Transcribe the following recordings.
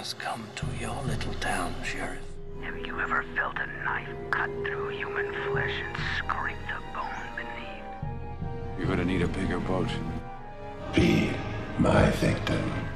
has come to your little town, Sheriff. Have you ever felt a knife cut through human flesh and scrape the bone beneath? You're gonna need a bigger boat. Be my victim.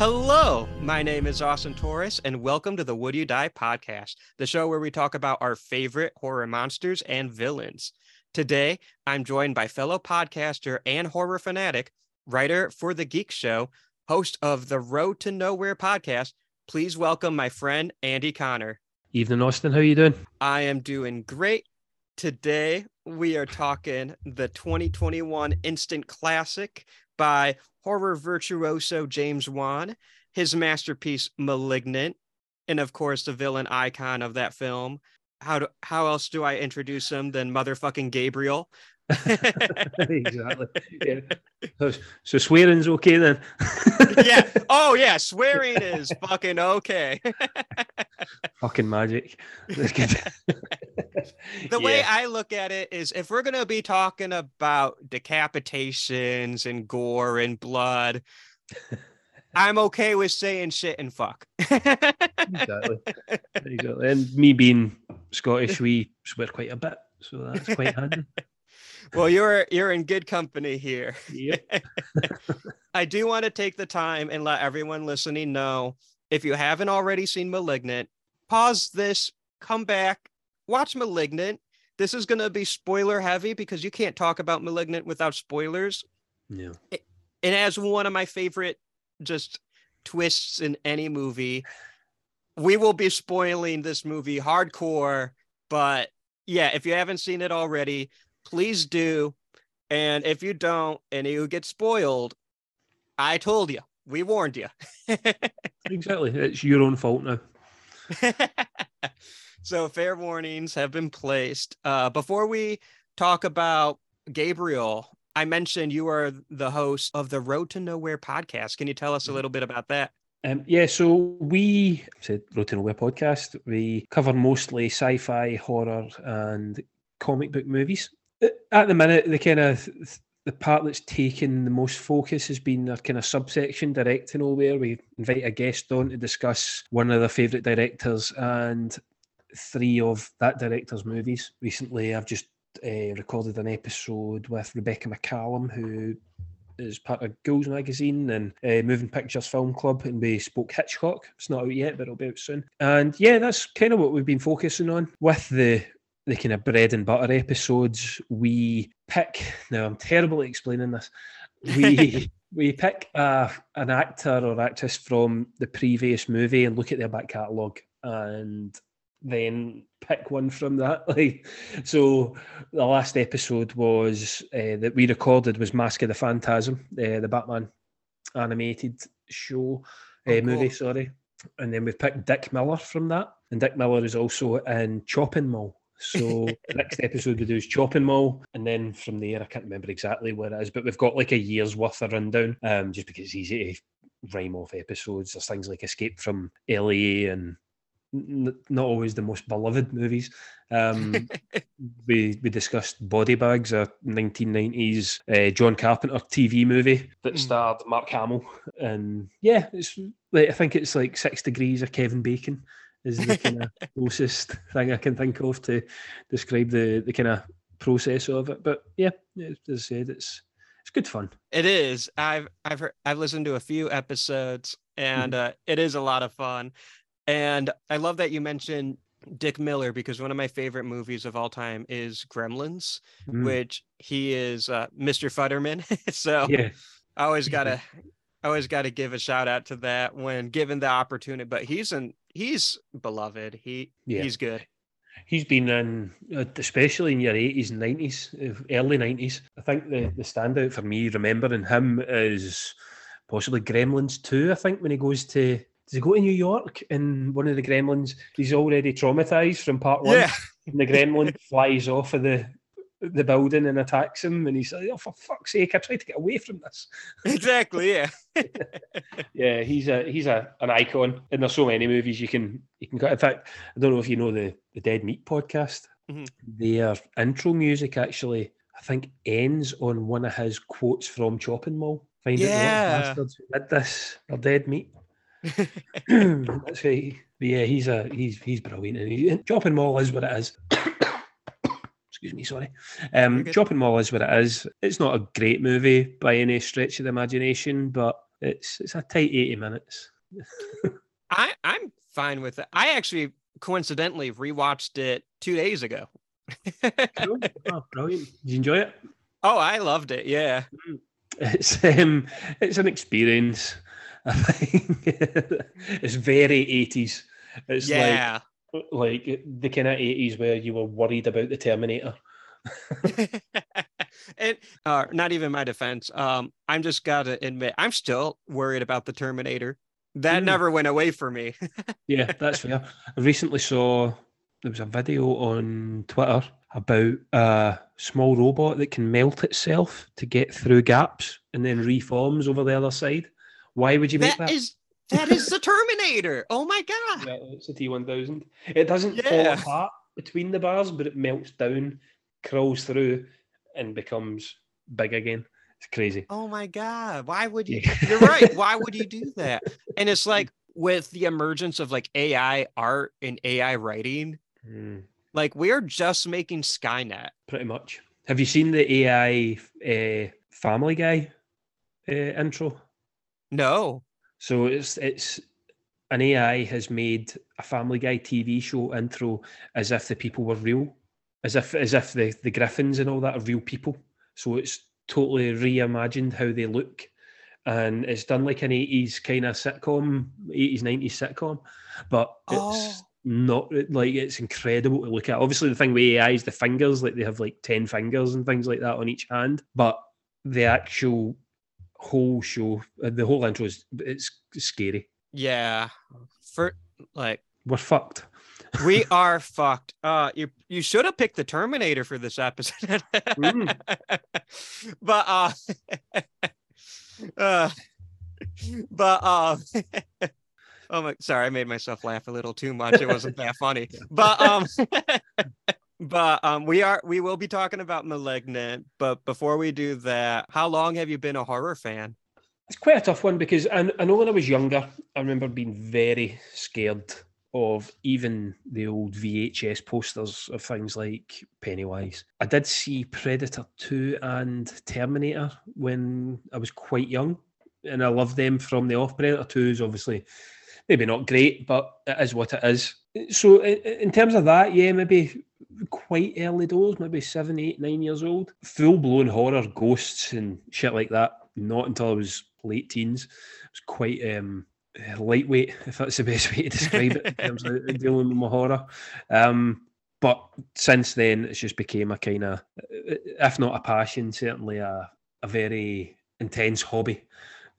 Hello, my name is Austin Torres, and welcome to the Would You Die podcast, the show where we talk about our favorite horror monsters and villains. Today, I'm joined by fellow podcaster and horror fanatic, writer for The Geek Show, host of the Road to Knowhere podcast. Please welcome my friend Andy Connor. Evening, Austin. How are you doing? I am doing great. Today, we are talking the 2021 instant classic by horror virtuoso James Wan, his masterpiece Malignant, and of course the villain icon of that film. How do, how else do I introduce him than motherfucking Gabriel? exactly. Yeah. So, so swearing's okay then. yeah. Oh yeah, swearing is fucking okay. Fucking magic. The way I look at it is if we're gonna be talking about decapitations and gore and blood, I'm okay with saying shit and fuck. exactly. exactly. And me being Scottish, we swear quite a bit, so that's quite handy. Well, you're you're in good company here. Yep. I do want to take the time and let everyone listening know if you haven't already seen Malignant, pause this, come back, watch Malignant. This is going to be spoiler heavy because you can't talk about Malignant without spoilers. Yeah. It has one of my favorite just twists in any movie. We will be spoiling this movie hardcore, but yeah, if you haven't seen it already, please do. And if you don't and you get spoiled, I told you. We warned you. Exactly. It's your own fault now. so fair warnings have been placed. Uh, before we talk about Gabriel, I mentioned you are the host of the Road to Knowhere podcast. Can you tell us a little bit about that? Um, yeah, so we said Road to Knowhere podcast. We cover mostly sci-fi, horror, and comic book movies. At the minute, the kind of the part that's taken the most focus has been our kind of subsection directing to nowhere. We invite a guest on to discuss one of their favourite directors and three of that director's movies. Recently, I've just uh, recorded an episode with Rebecca McCallum, who is part of Ghouls Magazine and uh, Moving Pictures Film Club, and we spoke Hitchcock. It's not out yet, but it'll be out soon. And yeah, that's kind of what we've been focusing on with the the kind of bread and butter episodes. We pick. Now I'm terrible at explaining this. We we pick a, an actor or actress from the previous movie and look at their back catalogue and then pick one from that. Like, so the last episode was uh, that we recorded was Mask of the Phantasm, uh, the Batman animated show uh, Oh, cool. movie. Sorry, and then we picked Dick Miller from that, and Dick Miller is also in Chopping Mall. So the next episode we do is Chopping Mall, and then from there I can't remember exactly where it is, but we've got like a year's worth of rundown, um, just because it's easy to rhyme off episodes. There's things like Escape from LA and n- not always the most beloved movies. Um, we we discussed Body Bags, a 1990s uh, John Carpenter TV movie that Mm. starred Mark Hamill, and yeah, it's like I think it's like Six Degrees of Kevin Bacon is the kind of closest thing I can think of to describe the the kind of process of it. But yeah, as I said, it's it's good fun. It is. I've I've heard, I've listened to a few episodes, and uh, it is a lot of fun. And I love that you mentioned Dick Miller because one of my favorite movies of all time is Gremlins, Mm. which he is uh, Mr. Futterman. so Yeah, I always gotta I always gotta give a shout out to that when given the opportunity. But he's an he's beloved. He Yeah. he's good. He's been in, uh, especially in your 80s and 90s, uh, early 90s. I think the, the standout for me, remembering him, is possibly Gremlins 2. I think when he goes to, does he go to New York in one of the Gremlins? He's already traumatized from part one. Yeah. And the gremlin flies off of the the building and attacks him, and he's like, "Oh, for fuck's sake! I tried to get away from this." exactly. Yeah. yeah, he's a he's a an icon, and there's so many movies you can you can cut. In fact, I don't know if you know the the Dead Meat podcast. Mhm. Their intro music actually, I think, ends on one of his quotes from Chopping Mall. Find Yeah. bastards who did this. They're dead meat. That's right. But yeah, he's a he's he's brilliant. And he, Chopping Mall is what it is. Excuse me, sorry. Um. Chopping Mall is what it is. It's not a great movie by any stretch of the imagination, but it's it's a tight eighty minutes. I I'm fine with it. I actually coincidentally rewatched it two days ago. Cool. oh, brilliant! Did you enjoy it? oh, I loved it. Yeah. It's um, it's an experience. I think it's very eighties. It's yeah. like like the kind of eighties where you were worried about the Terminator. and uh, not even my defense. Um, I'm just gotta admit, I'm still worried about the Terminator. That Mm. never went away for me. Yeah, that's fair. I recently saw there was a video on Twitter about a small robot that can melt itself to get through gaps and then reforms over the other side. Why would you make that that? is that is the Terminator. Oh my god. Yeah, it's a T one thousand. It doesn't fall apart between the bars, but it melts down, crawls through, and becomes big again. It's crazy. Oh my god. Why would you? Yeah. You're right. Why would you do that? And it's like with the emergence of like AI art and AI writing, Mm, like we're just making Skynet. pretty much. Have you seen the AI uh, Family Guy uh, intro? No. So it's it's an AI has made a Family Guy TV show intro as if the people were real, as if as if the the Griffins and all that are real people. So it's totally reimagined how they look, and it's done like an eighties kind of sitcom, eighties nineties sitcom, but it's Oh. not like it's incredible to look at. Obviously, the thing with AI is the fingers, like they have like ten fingers and things like that on each hand, but the actual whole show, uh, the whole intro is it's scary. Yeah. For like We're fucked. we are fucked. Uh you you should have picked the Terminator for this episode. Mm. but uh uh but uh oh my sorry, I made myself laugh a little too much. It wasn't that funny. But um but um we are we will be talking about malignant, but before we do that, how long have you been a horror fan? It's quite a tough one because I, I know when I was younger, I remember being very scared of even the old VHS posters of things like Pennywise. I did see Predator 2 and Terminator when I was quite young, and I loved them from the off. Predator 2 is obviously maybe not great, but it is what it is. So, in terms of that, yeah, maybe quite early doors, maybe seven, eight, nine years old. Full blown horror, ghosts, and shit like that. Not until I was late teens. It was quite um, lightweight, if that's the best way to describe it, in terms of dealing with my horror. Um, but since then, it's just became a kind of, if not a passion, certainly a, a very intense hobby.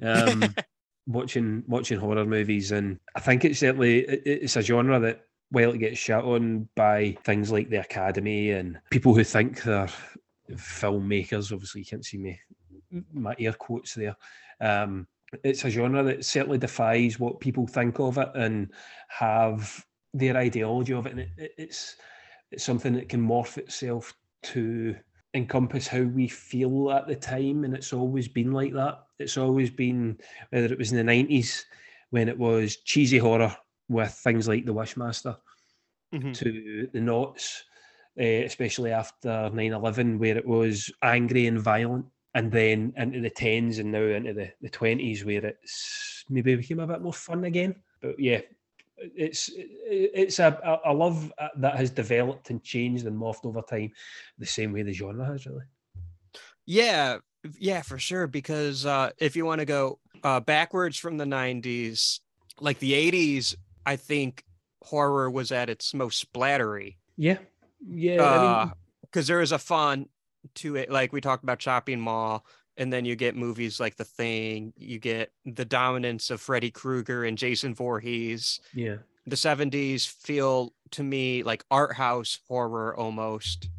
Um, watching watching horror movies, and I think it's certainly it- it's a genre that while it gets shut on by things like the Academy and people who think they're filmmakers, obviously you can't see me my air quotes there. Um, it's a genre that certainly defies what people think of it and have their ideology of it, and it- it's it's something that can morph itself to encompass how we feel at the time, and it's always been like that. It's always been whether it was in the nineties when it was cheesy horror with things like The Wishmaster Mhm. to the knots, uh, especially after 9-11, where it was angry and violent, and then into the tens and now into the, the 20s where it's maybe became a bit more fun again. But yeah, it's it's a, a- love that has developed and changed and morphed over time, the same way the genre has really. Yeah, yeah, for sure. Because uh, if you want to go uh, backwards from the 90s, like the 80s, I think horror was at its most splattery. Yeah, yeah. I mean, uh, Because there is a fun to it. Like we talked about Chopping Mall, and then you get movies like The Thing, you get the dominance of Freddy Krueger and Jason Voorhees. yeah. The 70s feel to me like art house horror almost.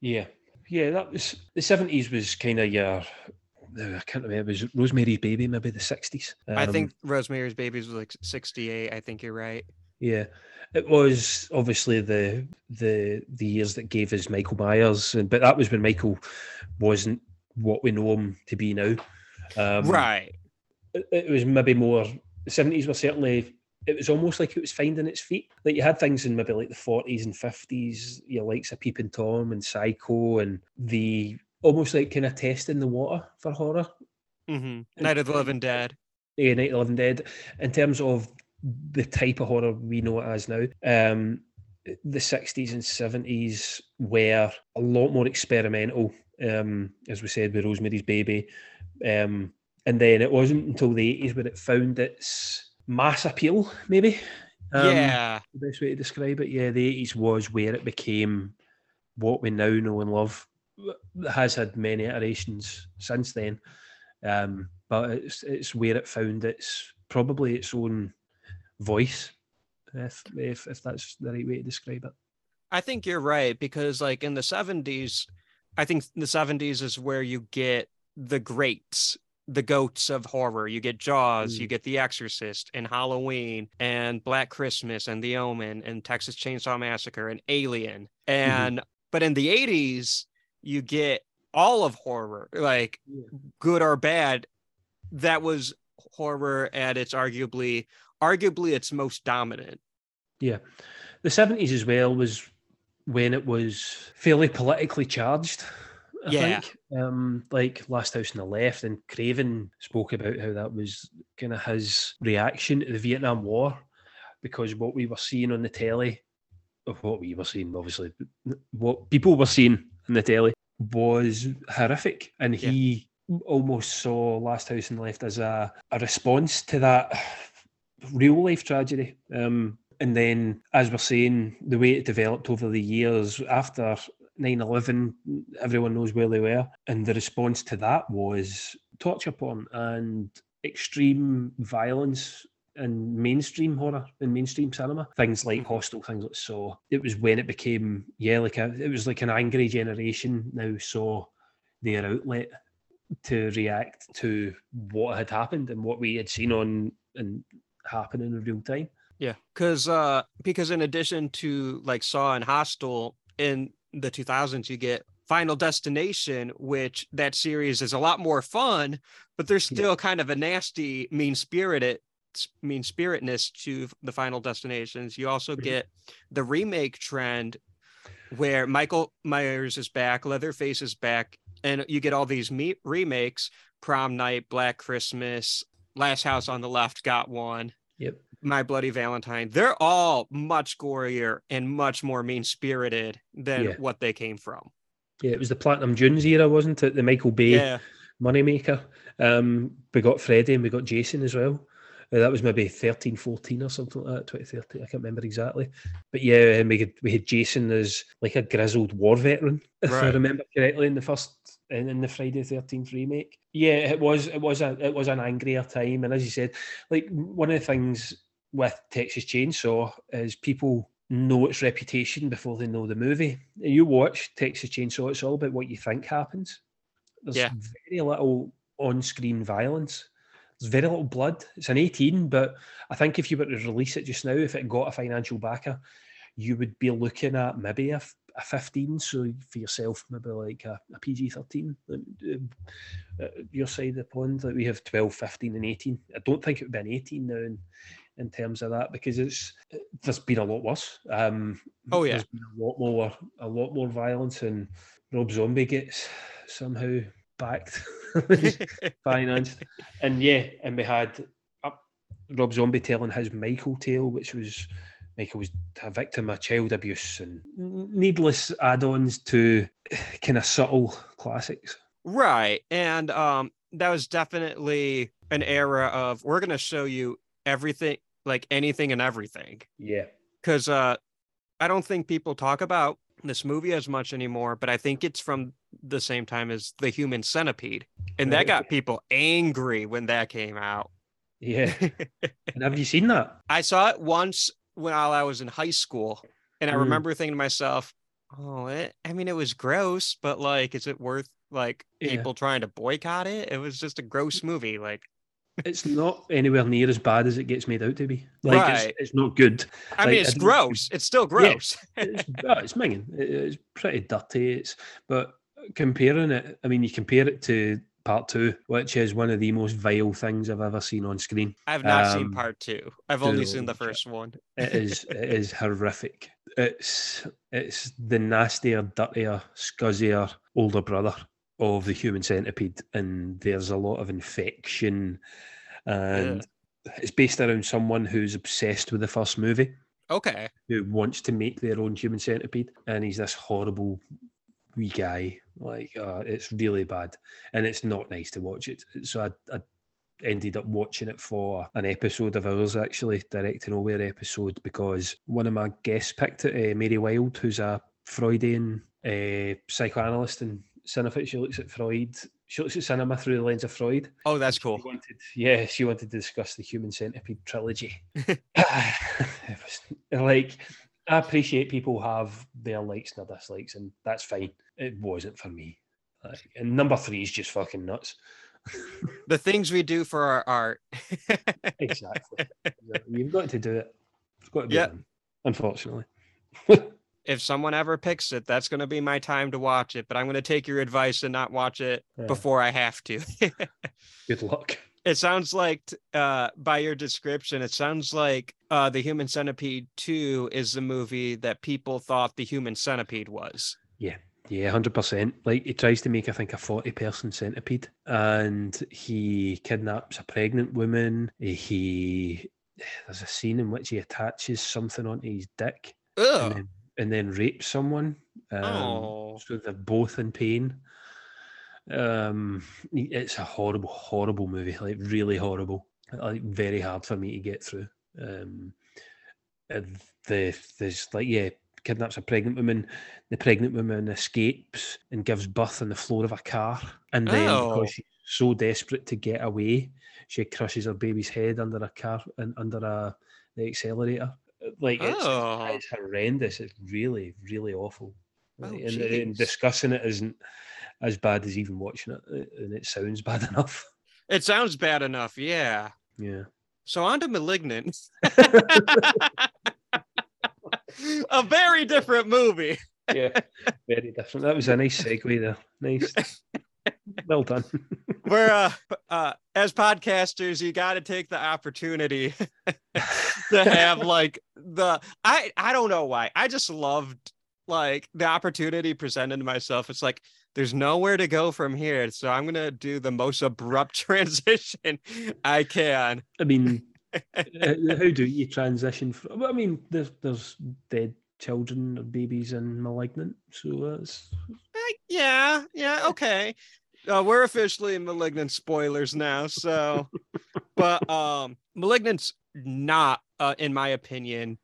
Yeah. yeah, that was the seventies. Was kind of your. I can't remember. It was Rosemary's Baby, maybe the sixties. I think Rosemary's Baby was like 68. I think you're right. Yeah, it was obviously the the the years that gave us Michael Myers, and but that was when Michael wasn't what we know him to be now. Um, right. It, it was maybe more. The seventies were certainly. It was almost like it was finding its feet. Like you had things in maybe like the forties and fifties, your likes of Peeping Tom and Psycho, and the almost like kind of testing the water for horror. hmm Night of the Living Dead. Yeah, Night of the Living Dead. In terms of the type of horror we know it as now. Um, the 60s and 70s were a lot more experimental, um, as we said with Rosemary's Baby. Um, and then it wasn't until the 80s where it found its mass appeal, maybe. Um, yeah. The best way to describe it. Yeah, the 80s was where it became what we now know and love. Has had many iterations since then. Um, but it's it's where it found its probably its own voice, if, if if that's the right way to describe it. I think you're right because like in the 70s, I think the 70s is where you get the greats, the goats of horror. You get Jaws, you Mm. get The Exorcist and Halloween and Black Christmas and The Omen and Texas Chainsaw Massacre and Alien. And but in the 80s, you get all of horror, like good or bad. That was horror at its arguably arguably its most dominant. Yeah, the seventies as well was when it was fairly politically charged. I Yeah. think, um, like Last House on the Left, and Craven spoke about how that was kind of his reaction to the Vietnam War, because what we were seeing on the telly, of what we were seeing, obviously, what people were seeing on the telly was horrific, and Yeah. he almost saw Last House on the Left as a, a response to that real life tragedy. Um, and then, as we're saying, the way it developed over the years after 9 11, everyone knows where they were. And the response to that was torture porn and extreme violence in mainstream horror, in mainstream cinema. Things like Hostel, things like Saw. It was when it became, yeah, like a, it was like an angry generation now saw their outlet to react to what had happened and what we had seen on and happen in real time. Yeah, because uh, because in addition to like Saw and Hostel in the 2000s, you get Final Destination, which that series is a lot more fun, but there's Yeah. still kind of a nasty, mean spirited, mean spiritness to the Final Destinations. You also Mhm. get the remake trend where Michael Myers is back, Leatherface is back, and you get all these me- remakes: Prom Night, Black Christmas, Last House on the Left got one. Yep. My Bloody Valentine. They're all much gorier and much more mean spirited than Yeah. what they came from. Yeah, it was the Platinum Dunes era, wasn't it? The Michael Bay Yeah. moneymaker. Um, we got freddy and we got Jason as well. Uh, that was maybe 13, 14 or something like that, 2013. I can't remember exactly. But yeah, we had, we had Jason as like a grizzled war veteran, if I remember correctly, in the first in, in the Friday Thirteenth remake. Yeah, it was it was a it was an angrier time, and as you said, like one of the things with Texas Chainsaw is people know its reputation before they know the movie. You watch Texas Chainsaw, it's all about what you think happens. There's Yeah. very little on-screen violence. There's very little blood. It's an 18, but I think if you were to release it just now, if it got a financial backer, you would be looking at maybe a 15. So for yourself, maybe like a, a PG 13. Uh, your side of the pond, like we have 12, 15, and 18. I don't think it would be an 18 now in, in terms of that because it's there's been a lot worse. Um, Oh, yeah. there's been a lot more, a lot more violence, and Rob Zombie gets somehow backed, financed, and yeah, and we had uh, Rob Zombie telling his Michael tale, which was Michael was a victim of child abuse and needless add-ons to kind of subtle classics. Right. And um that was definitely an era of we're gonna show you everything like anything and everything. Yeah, Cause uh I don't think people talk about this movie as much anymore, but I think it's from the same time as the human centipede. And that got people angry when that came out. yeah. and have you seen that? I saw it once when I was in high school, and I Mm. remember thinking to myself, Oh, it, I mean, it was gross, but like, is it worth like Yeah. people trying to boycott it? It was just a gross movie. Like, It's not anywhere near as bad as it gets made out to be. Like Right. it's, it's not good. I Like, mean, it's don't- gross. It's still gross. it's, oh, it's minging. It- It's pretty dirty. It's but comparing it, I mean, you compare it to part two, which is one of the most vile things I've ever seen on screen. I've not seen Um, part two. I've only seen the first one. It is it is horrific. It's it's the nastier, dirtier, scuzzier older brother of the human centipede, and there's a lot of infection, and it's based around someone who's obsessed with the first movie, Okay. who wants to make their own human centipede, and he's this horrible wee guy. Like uh, it's really bad, and it's not nice to watch it. So I, I ended up watching it for an episode of ours, actually, direct to nowhere episode, because one of my guests picked it, uh, Mary Wild, who's a Freudian uh, psychoanalyst and cinephile. She looks at Freud. She looks at cinema through the lens of Freud. Oh, that's She cool. wanted, yeah, she wanted to discuss the Human Centipede trilogy. was like I appreciate people have their likes and their dislikes, and that's fine. It wasn't for me. Like, and number three is just fucking nuts. The things we do for our art. exactly. You've got to do it. It's got to be Yeah. done. Unfortunately. if someone ever picks it, that's going to be my time to watch it. But I'm going to take your advice and not watch it Yeah. before I have to. Good luck. it sounds like, uh, by your description, it sounds like uh, The Human Centipede 2 is the movie that people thought The Human Centipede was. Yeah, hundred percent. Like he tries to make, I think, a forty-person centipede, and he kidnaps a pregnant woman. He there's a scene in which he attaches something onto his dick, and then, and then rapes someone. Um, Oh. So they're both in pain. Um, it's a horrible, horrible movie. Like really horrible. Like very hard for me to get through. Um, the there's like yeah, kidnaps a pregnant woman. The pregnant woman escapes and gives birth on the floor of a car, and then Oh. because she's so desperate to get away, she crushes her baby's head under a car and under a the accelerator. Like it's, Oh. it's horrendous. It's really, really awful. Oh, and, and discussing it isn't as bad as even watching it, uh, and it sounds bad enough. It sounds bad enough. Yeah. Yeah. So on to Malignant. a very different movie. Yeah. Very different. That was a nice segue there. Nice. well done. Where uh, uh as podcasters, you got to take the opportunity to have like the I I don't know why. I just loved like the opportunity presented to myself. It's like there's nowhere to go from here, so I'm gonna do the most abrupt transition I can. I mean, how do you transition from? I mean, there's there's dead children or babies in malignant, so that's I- yeah, yeah, okay. Uh, we're officially malignant spoilers now, so but um malignant's not uh, in my opinion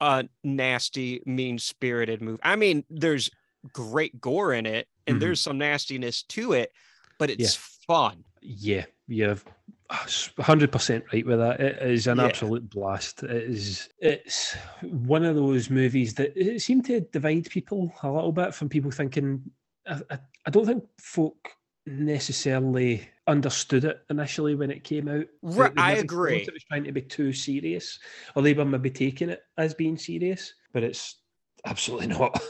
a nasty mean-spirited movie. I mean, there's great gore in it and Mhm. there's some nastiness to it, but it's fun. yeah, you're hundred percent right with that. It is an Yeah. absolute blast. It is. It's one of those movies that it seemed to divide people a little bit from people thinking. I, I, I don't think folk necessarily understood it initially when it came out. Right, I agree. It was trying to be too serious, or they were maybe taking it as being serious, but it's absolutely not.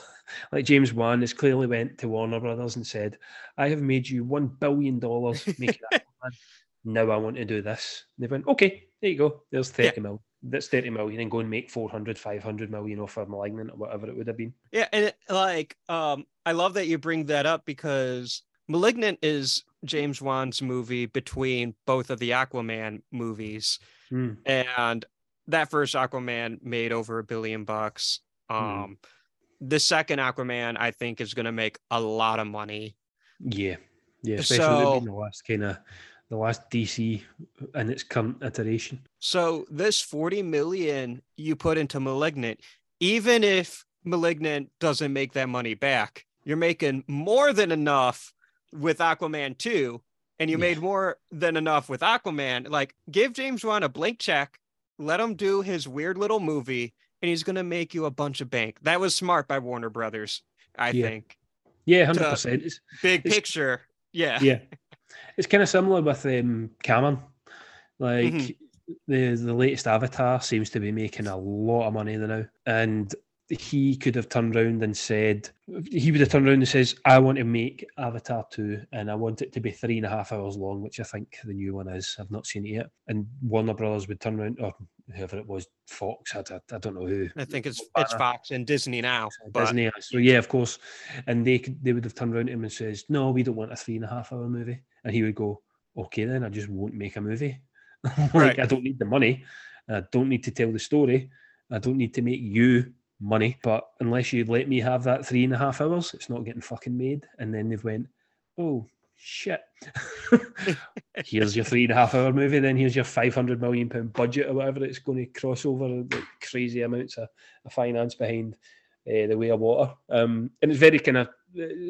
Like James Wan has clearly went to Warner Brothers and said, "I have made you one billion dollars making Aquaman. Now I want to do this." And they went, "Okay, there you go. There's thirty Yeah. mil. That's thirty million, and go and make 400, 500 million off of *Malignant* or whatever it would have been." Yeah, and it, like um I love that you bring that up because Malignant is James Wan's movie between both of the Aquaman movies. Hmm. and that first Aquaman made over a billion bucks. Hmm. Um, the second Aquaman, I think, is going to make a lot of money. Yeah, yeah. Especially So- the last kind of the last DC in its current iteration. So this 40 million you put into Malignant, even if Malignant doesn't make that money back, you're making more than enough with Aquaman 2, and you Yeah. made more than enough with Aquaman. Like, give James Wan a blank check, let him do his weird little movie, and he's gonna make you a bunch of bank. That was smart by Warner Brothers. I Yeah. think. Yeah, hundred percent. Big It's- picture. Yeah. yeah, it's kind of similar with um, Cameron. Like Mhm. the the latest Avatar seems to be making a lot of money there now, and he could have turned around and said he would have turned around and says, "I want to make Avatar two, and I want it to be three and a half hours long, which I think the new one is. I've not seen it yet." And Warner Brothers would turn around, or whoever it was, Fox. I, I, I don't know who. I think it's it's Fox and Disney now. Uh, but Disney. Uh, so yeah, of course. And they they would have turned around to him and says, "No, we don't want a three and a half hour movie." And he would go, "Okay, then I just won't make a movie. like Right. I don't need the money. I don't need to tell the story. I don't need to make you money. But unless you let me have that three and a half hours, it's not getting fucking made." And then they've went, "Oh." Shit. here's your three and a half hour movie, then here's your five hundred million pound budget or whatever it's going to cross over the crazy amounts of, of finance behind uh, the way of water. Um, and it's very kind of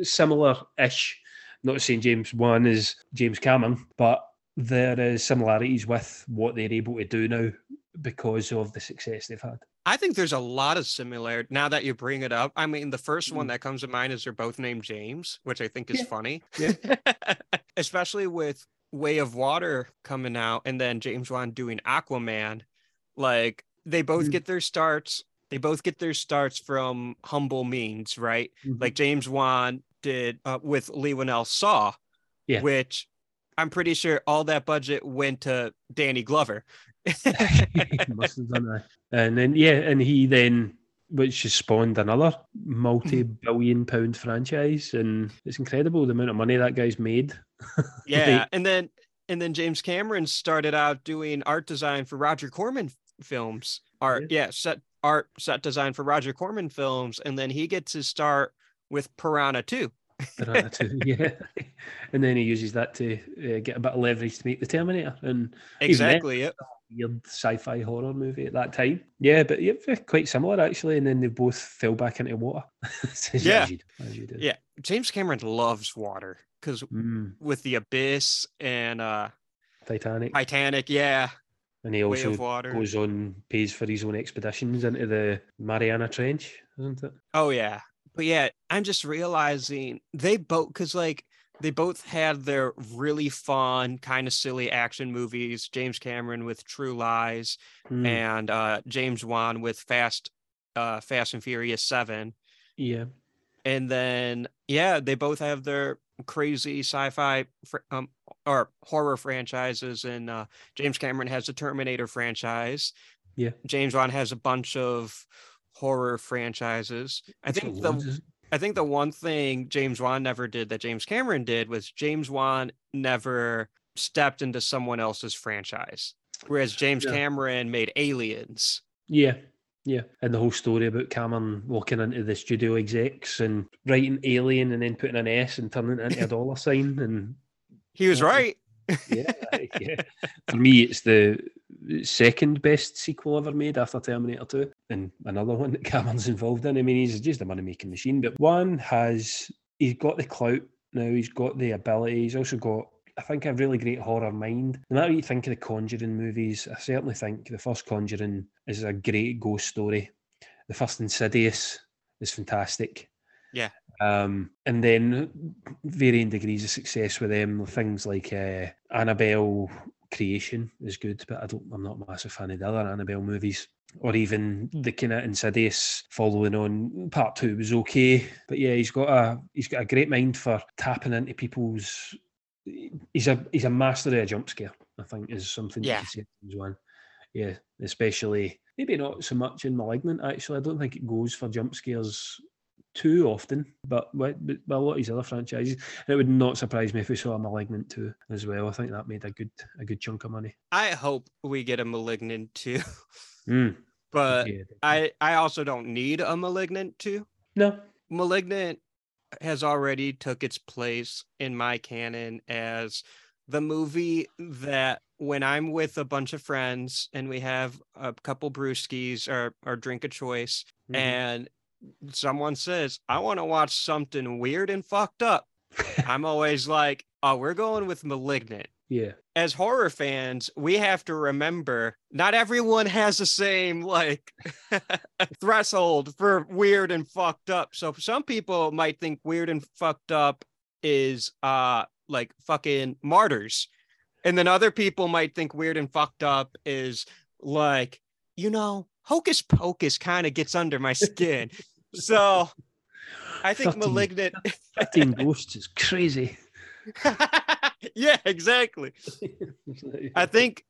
similar ish. Not saying James Wan is James Cameron, but there is similarities with what they're able to do now because of the success they've had. I think there's a lot of similarity now that you bring it up. I mean, the first one Mm. that comes to mind is they're both named James, which I think is Yeah. funny. Yeah. Especially with Way of Water coming out and then James Wan doing Aquaman. Like they both Mm. get their starts. They both get their starts from humble means, right? Mm-hmm. Like James Wan did uh, with Leigh Whannell Saw, Yeah. which I'm pretty sure all that budget went to Danny Glover. must have done that. And then yeah, and he then which has spawned another multi-billion pound franchise and it's incredible the amount of money that guy's made. Yeah, Like- and then and then James Cameron started out doing art design for Roger Corman films. Art, yeah, set art set design for Roger Corman films, and then he gets his start with Piranha 2. Piranha 2, yeah. And then he uses that to uh, get a bit of leverage to make the Terminator and Exactly. Yep. weird sci-fi horror movie at that time. Yeah, but yeah, quite similar actually. And then they both fell back into water. Yeah. as you, as you. Yeah. James Cameron loves water because Mm, with the Abyss and uh Titanic. Titanic, yeah, and he also goes on pays for his own expeditions into the Mariana Trench, isn't it? Oh yeah. But yeah, I'm just realizing they both because like they both had their really fun, kind of silly action movies. James Cameron with True Lies Mm, and uh James Wan with Fast uh Fast and Furious 7. yeah. And then yeah, they both have their crazy sci-fi fr- um or horror franchises and uh James Cameron has the Terminator franchise. Yeah. James Wan has a bunch of horror franchises. I think the I think the one thing James Wan never did that James Cameron did was James Wan never stepped into someone else's franchise. Whereas James Yeah. Cameron made Aliens. Yeah. Yeah. And the whole story about Cameron walking into the studio execs and writing alien and then putting an S and turning it into a dollar sign. And He was right. Yeah, yeah. For me, it's the second best sequel ever made after Terminator 2, and another one that Cameron's involved in. I mean, he's just a money making machine, but one has he's got the clout now, he's got the ability, he's also got. I think a really great horror mind. No matter what you think of the Conjuring movies, I certainly think the first Conjuring is a great ghost story. The first Insidious is fantastic. Yeah. Um, and then varying degrees of success with them. Things like uh, Annabelle Creation is good, but I don't. I'm not a massive fan of the other Annabelle movies. Or even the kind of Insidious following on part two was okay, but yeah, he's got a he's got a great mind for tapping into people's. He's a he's a master of a jump scare. I think is something you Yeah. say James Wan. Yeah, especially maybe not so much in *Malignant*. Actually, I don't think it goes for jump scares too often, but with, with a lot of his other franchises, it would not surprise me if we saw a *Malignant* too as well. I think that made a good a good chunk of money. I hope we get a malignant too. Mm, But yeah, I I also don't need a malignant too. no, Malignant has already took its place in my canon as the movie that when I'm with a bunch of friends and we have a couple brewskis or or drink of choice Mhm. and someone says, I want to watch something weird and fucked up. I'm always like, oh, we're going with Malignant Yeah. as horror fans, we have to remember not everyone has the same like threshold for weird and fucked up. So some people might think weird and fucked up is uh like fucking martyrs. And then other people might think weird and fucked up is like, you know, hocus pocus kind of gets under my skin. so I think 13. malignant 13 ghosts is crazy. yeah, exactly. I think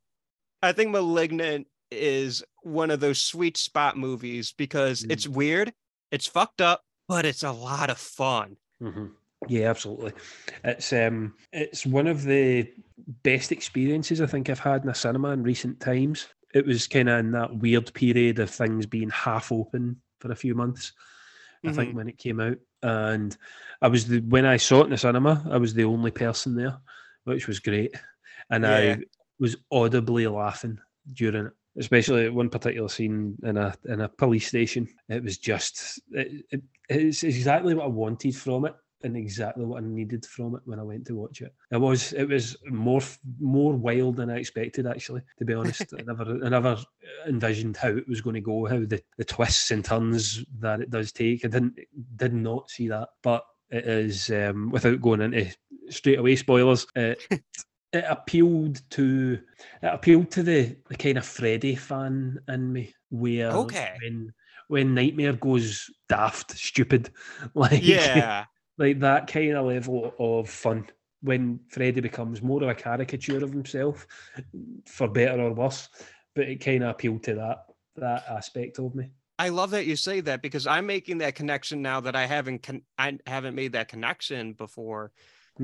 I think Malignant is one of those sweet spot movies because Mm. it's weird, it's fucked up, but it's a lot of fun. Mhm. Yeah, absolutely. It's um, it's one of the best experiences I think I've had in a cinema in recent times. It was kind of in that weird period of things being half open for a few months. I think mm-hmm. when it came out, and I was the when I saw it in the cinema, I was the only person there, which was great, and Yeah. I was audibly laughing during it. Especially one particular scene in a in a police station, it was just it, it, it's exactly what I wanted from it, and exactly what I needed from it when I went to watch it. It was it was more more wild than I expected. Actually, to be honest, I never I never envisioned how it was going to go, how the, the twists and turns that it does take. I didn't did not see that, but it is um, without going into straight away spoilers. It, it appealed to it appealed to the, the kind of Freddy fan in me, where Okay. when when Nightmare goes daft, stupid, like Yeah. Like that kind of level of fun when Freddy becomes more of a caricature of himself, for better or worse. But it kind of appealed to that that aspect of me. I love that you say that because I'm making that connection now that I haven't con- I haven't made that connection before.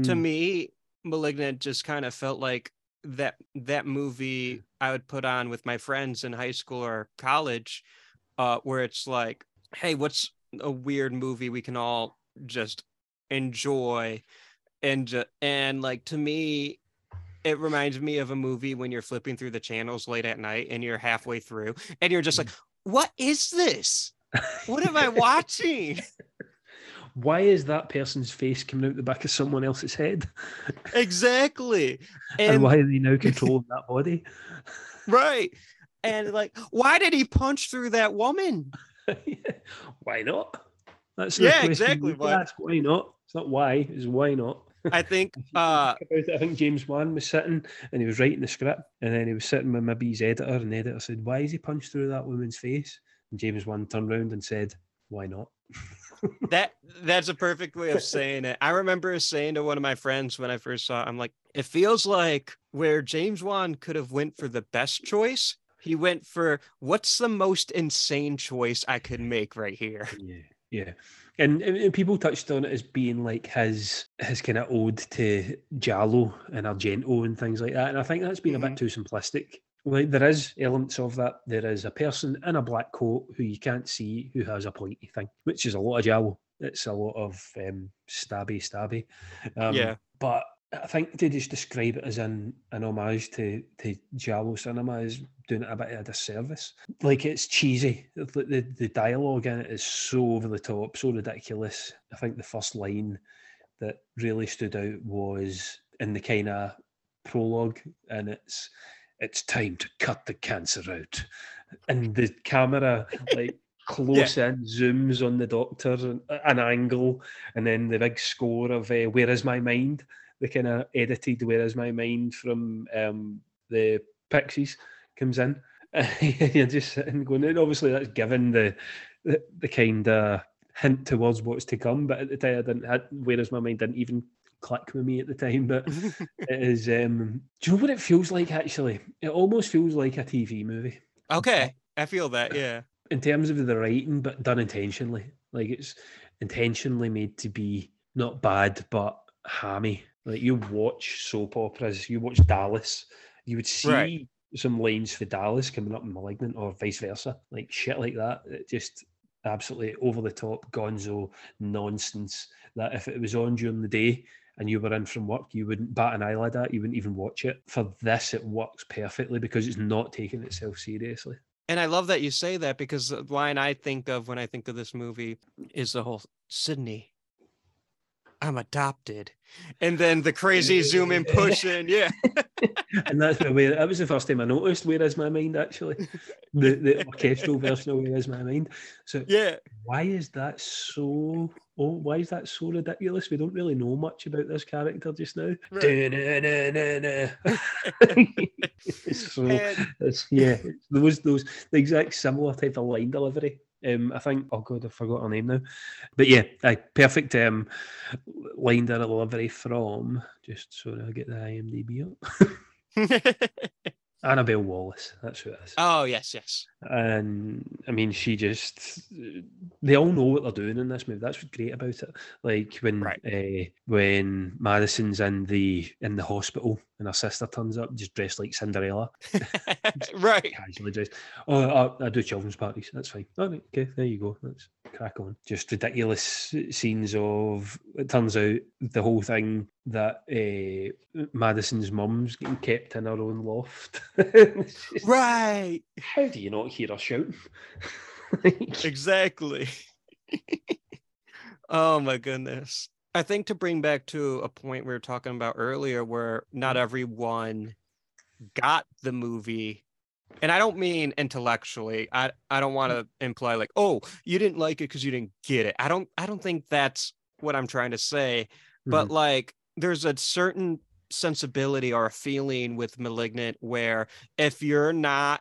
To Mm. me, Malignant just kind of felt like that that movie I would put on with my friends in high school or college, uh, where it's like, hey, what's a weird movie we can all just enjoy, and ju- and like to me, it reminds me of a movie when you're flipping through the channels late at night and you're halfway through and you're just mm. like, what is this? What am I watching? Why is that person's face coming out the back of someone else's head? exactly. And, And, why are they now controlling that body? right. And like, why did he punch through that woman? why not? That's Yeah, exactly, why- ask. Why not? It's not why, it's why not. I think uh think about it, I think James Wan was sitting and he was writing the script, and then he was sitting with maybe his editor, and the editor said, "Why is he punched through that woman's face?" And James Wan turned around and said, "Why not?" that that's a perfect way of saying it. I remember saying to one of my friends when I first saw it, I'm like, it feels like where James Wan could have went for the best choice, he went for what's the most insane choice I could make right here. Yeah, yeah. And, and people touched on it as being like his his kind of ode to Giallo and Argento and things like that. And I think that's been a Mhm. bit too simplistic. Like there is elements of that. There is a person in a black coat who you can't see who has a pointy thing, which is a lot of Giallo. It's a lot of um, stabby stabby. Um, Yeah. But I think to just describe it as an, an homage to, to Giallo cinema is doing it a bit of a disservice. Like it's cheesy. The, the, the dialogue in it is so over the top, so ridiculous. I think the first line that really stood out was in the kind of prologue, and it's it's time to cut the cancer out, and the camera like close in zooms on the doctor an angle, and then the big score of uh, "Where Is My Mind," the kind of edited "Where Is My Mind" from um, the Pixies comes in. You're just sitting going, and obviously that's given the the, the kind of hint towards what's to come. But at the time, I didn't. Had, Where Is My Mind didn't even click with me at the time. But it is. Um, do you know what it feels like? Actually, it almost feels like a TV movie okay. I feel that, yeah. in terms of the writing, but done intentionally. Like it's intentionally made to be not bad, but hammy. Like you watch soap operas, you watch Dallas, you would see Right. some lines for Dallas coming up in Malignant or vice versa. Like shit like that. It just absolutely over the top gonzo nonsense that if it was on during the day and you were in from work, you wouldn't bat an eyelid at, you wouldn't even watch it. For this, it works perfectly because it's not taking itself seriously. And I love that you say that because the line I think of when I think of this movie is the whole Sydney. I'm adopted. And then the crazy zoom in push in. Yeah. and that's where that was the first time I noticed Where Is My Mind actually. The the orchestral version of Where Is My Mind. So Yeah. why is that so oh why is that so ridiculous? We don't really know much about this character just now. Right. So And it's, yeah, those those the exact similar type of line delivery. Um, I think oh god, I forgot her name now, but yeah, a perfect um line delivery from just so I get the IMDb up. Annabelle Wallis, that's who it is. oh, yes, yes. And I mean, she just they all know what they're doing in this movie. That's what's great about it. Like when Right. uh, when Madison's in the in the hospital and her sister turns up, just dressed like Cinderella. right. casually dressed. Oh, I, I do children's parties. That's fine. All right, okay, there you go. Let's crack on. Just ridiculous scenes of. It turns out the whole thing that uh, Madison's mum's getting kept in her own loft. Just, Right. How do you not hear her shouting? Like, Exactly. oh my goodness. I think to bring back to a point we were talking about earlier where not mm-hmm. everyone got the movie and I don't mean intellectually. I I don't want to mm-hmm. imply like, "Oh, you didn't like it cuz you didn't get it." I don't I don't think that's what I'm trying to say, but mm-hmm. like there's a certain sensibility or a feeling with malignant where if you're not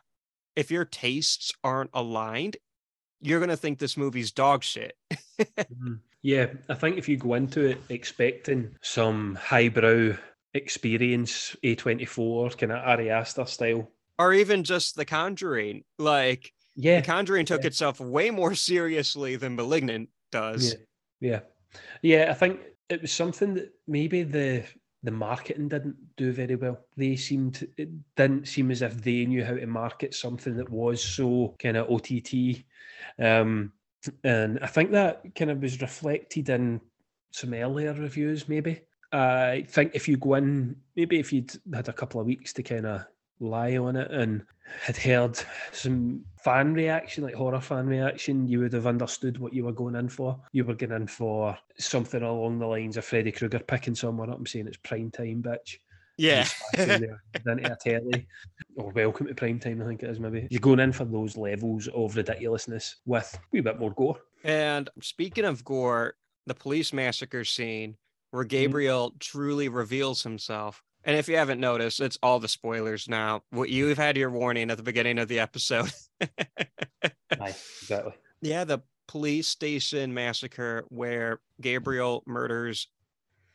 if your tastes aren't aligned you're going to think this movie's dog shit Mhm. Yeah, I think if you go into it expecting some highbrow experience, A24 kind of Ari Aster style. or even just the conjuring like Yeah, the conjuring took yeah. itself way more seriously than malignant does Yeah, yeah, yeah. I think it was something that maybe the the marketing didn't do very well. They seemed it didn't seem as if they knew how to market something that was so kind of OTT, um, and I think that kind of was reflected in some earlier reviews. Maybe I think if you go in, maybe if you'd had a couple of weeks to kind of lie on it and had heard some fan reaction, like horror fan reaction, you would have understood what you were going in for. You were going in for something along the lines of Freddy Krueger picking someone up and saying it's prime time, bitch. yeah Smashing their head into a telly. Or welcome to prime time, I think it is maybe. You're going in for those levels of ridiculousness with a wee bit more gore. and speaking of gore the police massacre scene where mm. gabriel truly reveals himself and if you haven't noticed it's all the spoilers now what you've had your warning at the beginning of the episode Aye, exactly. Yeah, the police station massacre where Gabriel murders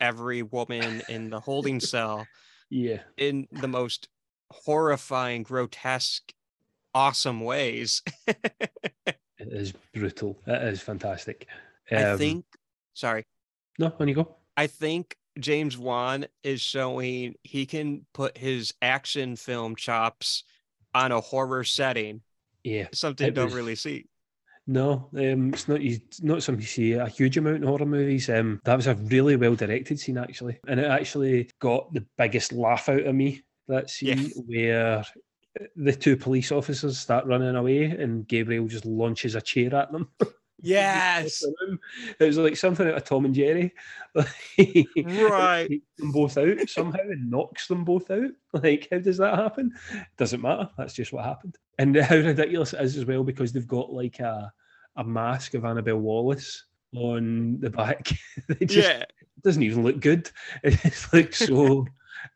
every woman in the holding cell Yeah. in the most horrifying, grotesque, awesome ways. It is brutal. It is fantastic. I Um, think, sorry, No, on you go. I think James Wan is showing he can put his action film chops on a horror setting, Yeah. something you don't was- really see. No, um, it's not. It's not something you see a huge amount in horror movies. Um, that was a really well directed scene actually, and it actually got the biggest laugh out of me. That Yeah. scene where the two police officers start running away, and Gabriel just launches a chair at them. Yes. It was like something out of Tom and Jerry. Right. Takes them both out somehow and knocks them both out. Like, how does that happen? Doesn't matter. That's just what happened. And how ridiculous it is as well because they've got like a a mask of Annabelle Wallis on the back. it just yeah. doesn't even look good. It just looks so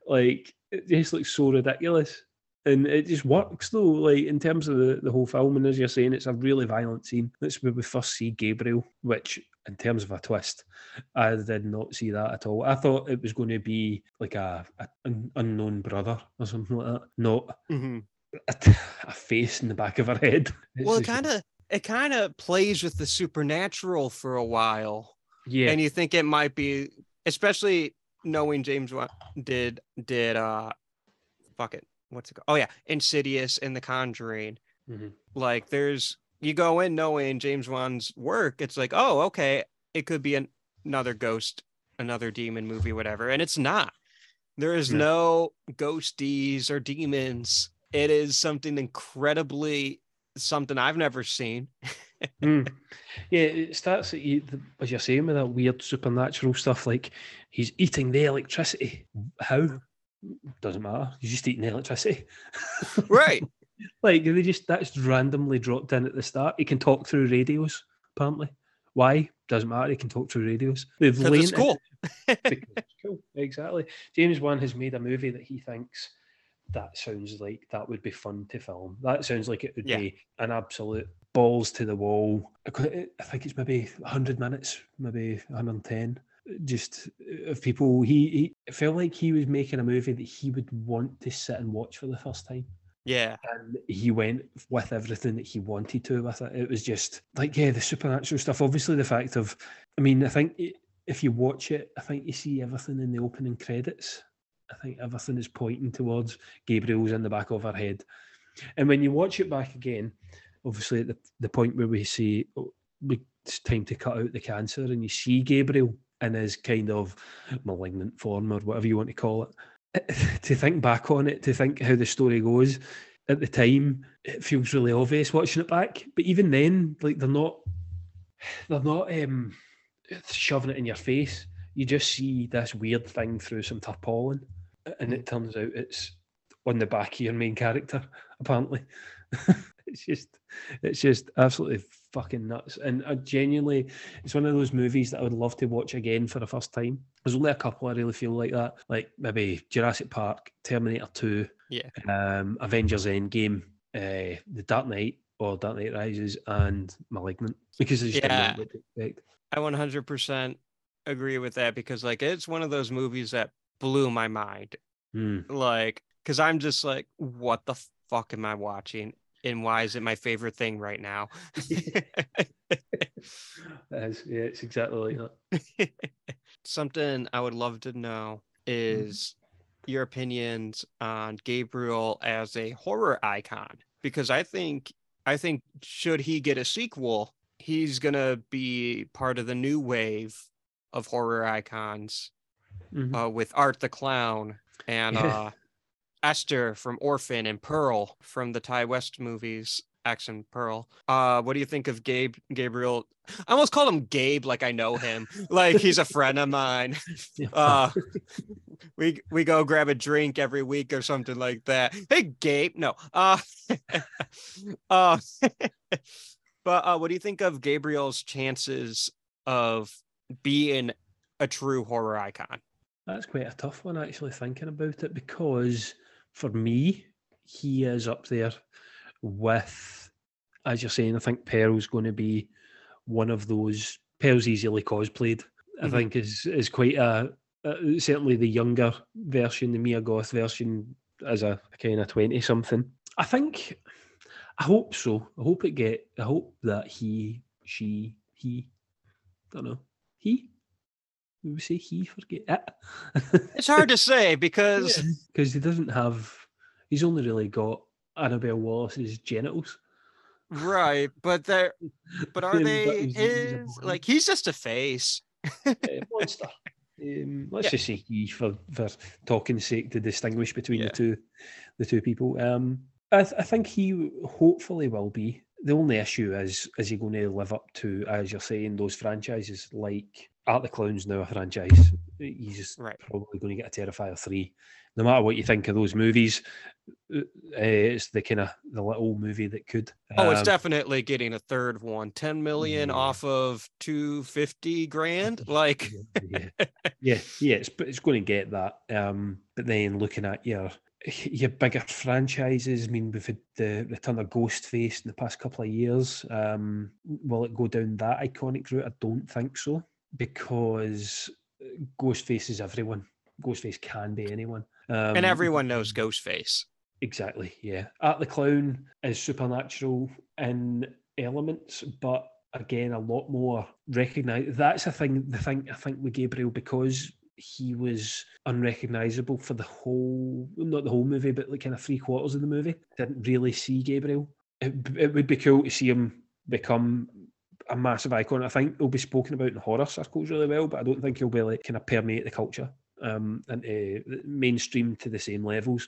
like it just looks so ridiculous. And it just works though, like in terms of the, the whole film. And as you're saying, it's a really violent scene. That's where we first see Gabriel, which in terms of a twist, I did not see that at all. I thought it was going to be like a, a an unknown brother or something like that, not Mhm. a, a face in the back of her head. It's Well, it kind of it kind of plays with the supernatural for a while. yeah, and you think it might be especially knowing james did did uh fuck it what's it called oh yeah insidious and the conjuring Mhm. like there's you go in knowing james wan's work it's like oh okay it could be an, another ghost another demon movie whatever and it's not there is Yeah. no ghosties or demons it is something incredibly something i've never seen Mm. Yeah, it starts at you, the- as you're saying with that weird supernatural stuff. Like he's eating the electricity. How? Doesn't matter. He's just eating electricity. right. Like they just that's randomly dropped in at the start. He can talk through radios. Apparently, why doesn't matter. He can talk through radios. They've lain it's cool. it's cool. Exactly. James Wan has made a movie that he thinks that sounds like that would be fun to film. That sounds like it would Yeah. be an absolute balls to the wall. I think it's maybe 100 minutes, maybe 110. Just uh, of people. He, he felt like he was making a movie that he would want to sit and watch for the first time Yeah. and he went with everything that he wanted to with it. It was just like, yeah, the supernatural stuff. Obviously, the fact of, I mean, I think if you watch it, I think you see everything in the opening credits. I think everything is pointing towards Gabriel's in the back of her head. And when you watch it back again, obviously at the, the point where we see oh, we- it's time to cut out the cancer, and you see Gabriel in his kind of malignant form or whatever you want to call it. To think back on it, to think how the story goes, at the time it feels really obvious watching it back. But even then like they're not they're not um shoving it in your face. You just see this weird thing through some tarpaulin and it turns out it's on the back of your main character apparently it's just it's just absolutely fucking nuts and I genuinely it's one of those movies that I would love to watch again for the first time there's only a couple I really feel like that like maybe Jurassic Park Terminator 2 Yeah. um, Avengers Endgame, uh, The Dark Knight or Dark Knight Rises, and Malignant because they just didn't know Yeah. what to expect. I 100% agree with that because like it's one of those movies that blew my mind. Hmm. Like, because I'm just like, what the fuck am I watching? And why is it my favorite thing right now? Is, yeah, it's exactly like that. Something I would love to know is your opinions on Gabriel as a horror icon because I think I think should he get a sequel, he's gonna be part of the new wave of horror icons Mhm. uh, with Art the Clown and uh, Esther from Orphan and Pearl from the Ti West movies, and Pearl. Uh, what do you think of Gabe Gabriel? I almost call him Gabe, like I know him, like he's a friend of mine. Uh, we we go grab a drink every week or something like that. Hey, Gabe. No. Uh, uh, but uh, what do you think of Gabriel's chances of being a true horror icon? That's quite a tough one, actually, thinking about it, because for me, he is up there with, as you're saying, I think Pearl's going to be one of those. Pearl's easily cosplayed, I Mhm. think, is is quite a, uh, certainly the younger version, the Mia Goth version, as a kind of 20 something. I think, I hope so. I hope it get, I hope that he, she, he, I don't know, he, we say he, forget it. It's hard to say because because he doesn't have. He's only really got Annabelle Wallis's genitals. right, but they're but are they that was- he's a his? Like he's just a face. Uh, monster. Um, let's Yeah. just say he for for talking sake to distinguish between Yeah. the two, the two people. Um, I, th- I think he hopefully will be. The only issue is is he going to live up to, as you're saying, those franchises like Art the Clown's now a franchise. He's Right. probably going to get a Terrifier three. No matter what you think of those movies, uh, it's the kind of the little movie that could. Oh, it's Um, definitely getting a third one. 10 million Yeah. off of 250 grand. Like yeah, yeah, yeah. It's but it's going to get that. Um, but then looking at your your bigger franchises, I mean, we've had the return of Ghostface in the past couple of years. Um, will it go down that iconic route? I don't think so because Ghostface is everyone. Ghostface can be anyone. Um, and everyone knows Ghostface. Exactly, yeah. Art the Clown is supernatural in elements, but again, a lot more recognized. That's a thing. The thing I think with Gabriel because he was unrecognizable for the whole, not the whole movie, but like kind of three quarters of the movie. Didn't really see Gabriel. It, it would be cool to see him become a massive icon. I think he'll be spoken about in horror circles really well, but I don't think he'll be like kind of permeate the culture um, and uh, mainstream to the same levels.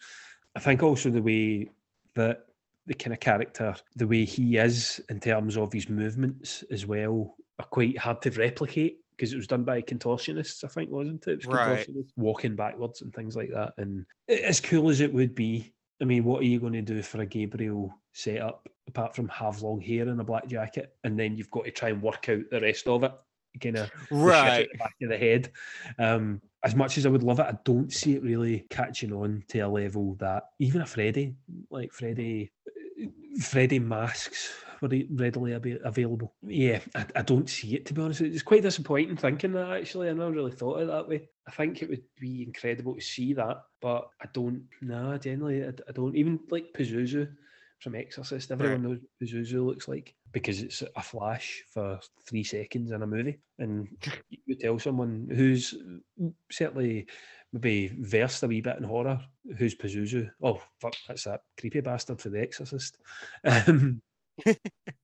I think also the way that the kind of character, the way he is in terms of his movements as well, are quite hard to replicate because it was done by contortionists, I think, wasn't it? it was Right. walking backwards and things like that. And as cool as it would be, I mean, what are you going to do for a Gabriel setup apart from have long hair and a black jacket, and then you've got to try and work out the rest of it, kind of Right. the back of the head. Um, as much as I would love it, I don't see it really catching on to a level that even a Freddy, like Freddy, Freddy masks were readily ab- available. Yeah, I, I don't see it to be honest. It's quite disappointing thinking that actually. I never really thought of it that way. I think it would be incredible to see that, but I don't. No, generally, I, I don't. Even like Pazuzu from Exorcist, everyone knows what Pazuzu looks like because it's a flash for three seconds in a movie, and you tell someone who's certainly maybe versed a wee bit in horror, who's Pazuzu. Oh, fuck, that's that creepy bastard for The Exorcist. Um,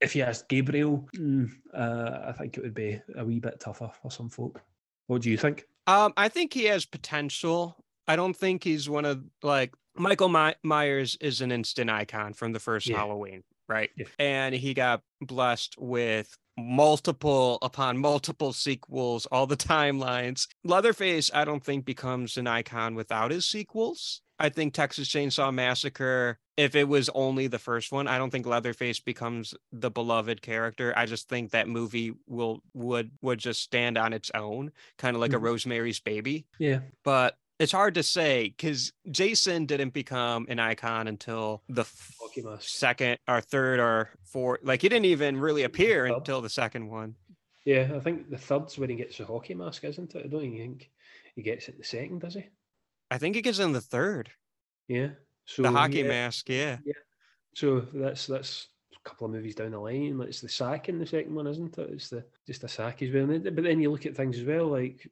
if you asked Gabriel, mm, uh, I think it would be a wee bit tougher for some folk. What do you think? Um, I think he has potential. I don't think he's one of like Michael My- Myers is an instant icon from the first Yeah. Halloween, right? Yeah. And he got blessed with multiple upon multiple sequels, all the timelines. Leatherface, I don't think becomes an icon without his sequels. I think Texas Chainsaw Massacre, if it was only the first one, I don't think Leatherface becomes the beloved character. I just think that movie will would would just stand on its own, kind of like a Mhm. Rosemary's Baby. Yeah, But it's hard to say because Jason didn't become an icon until the second or third or fourth. Like he didn't even really appear Third. until the second one. Yeah, I think the third's when he gets the hockey mask, isn't it? I don't even think he gets it the second, does he? I think he gets in the third. Yeah. So The hockey yeah, mask, yeah. Yeah. So that's that's a couple of movies down the line. Like it's the sack in the second one, isn't it? It's the just a sack as well. But then you look at things as well, like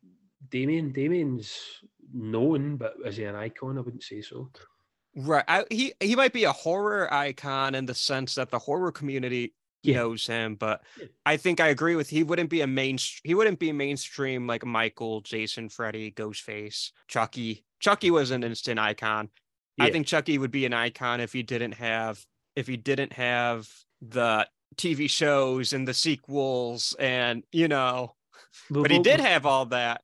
Damien. Damien's known, but is he an icon? I wouldn't say so. Right. I, he he might be a horror icon in the sense that the horror community Yeah. knows him, but Yeah. I think I agree with he wouldn't be a main he wouldn't be mainstream like Michael, Jason, Freddy, Ghostface, Chucky. Chucky was an instant icon. I think Chucky would be an icon if he didn't have if he didn't have the TV shows and the sequels and you know, but he did have all that.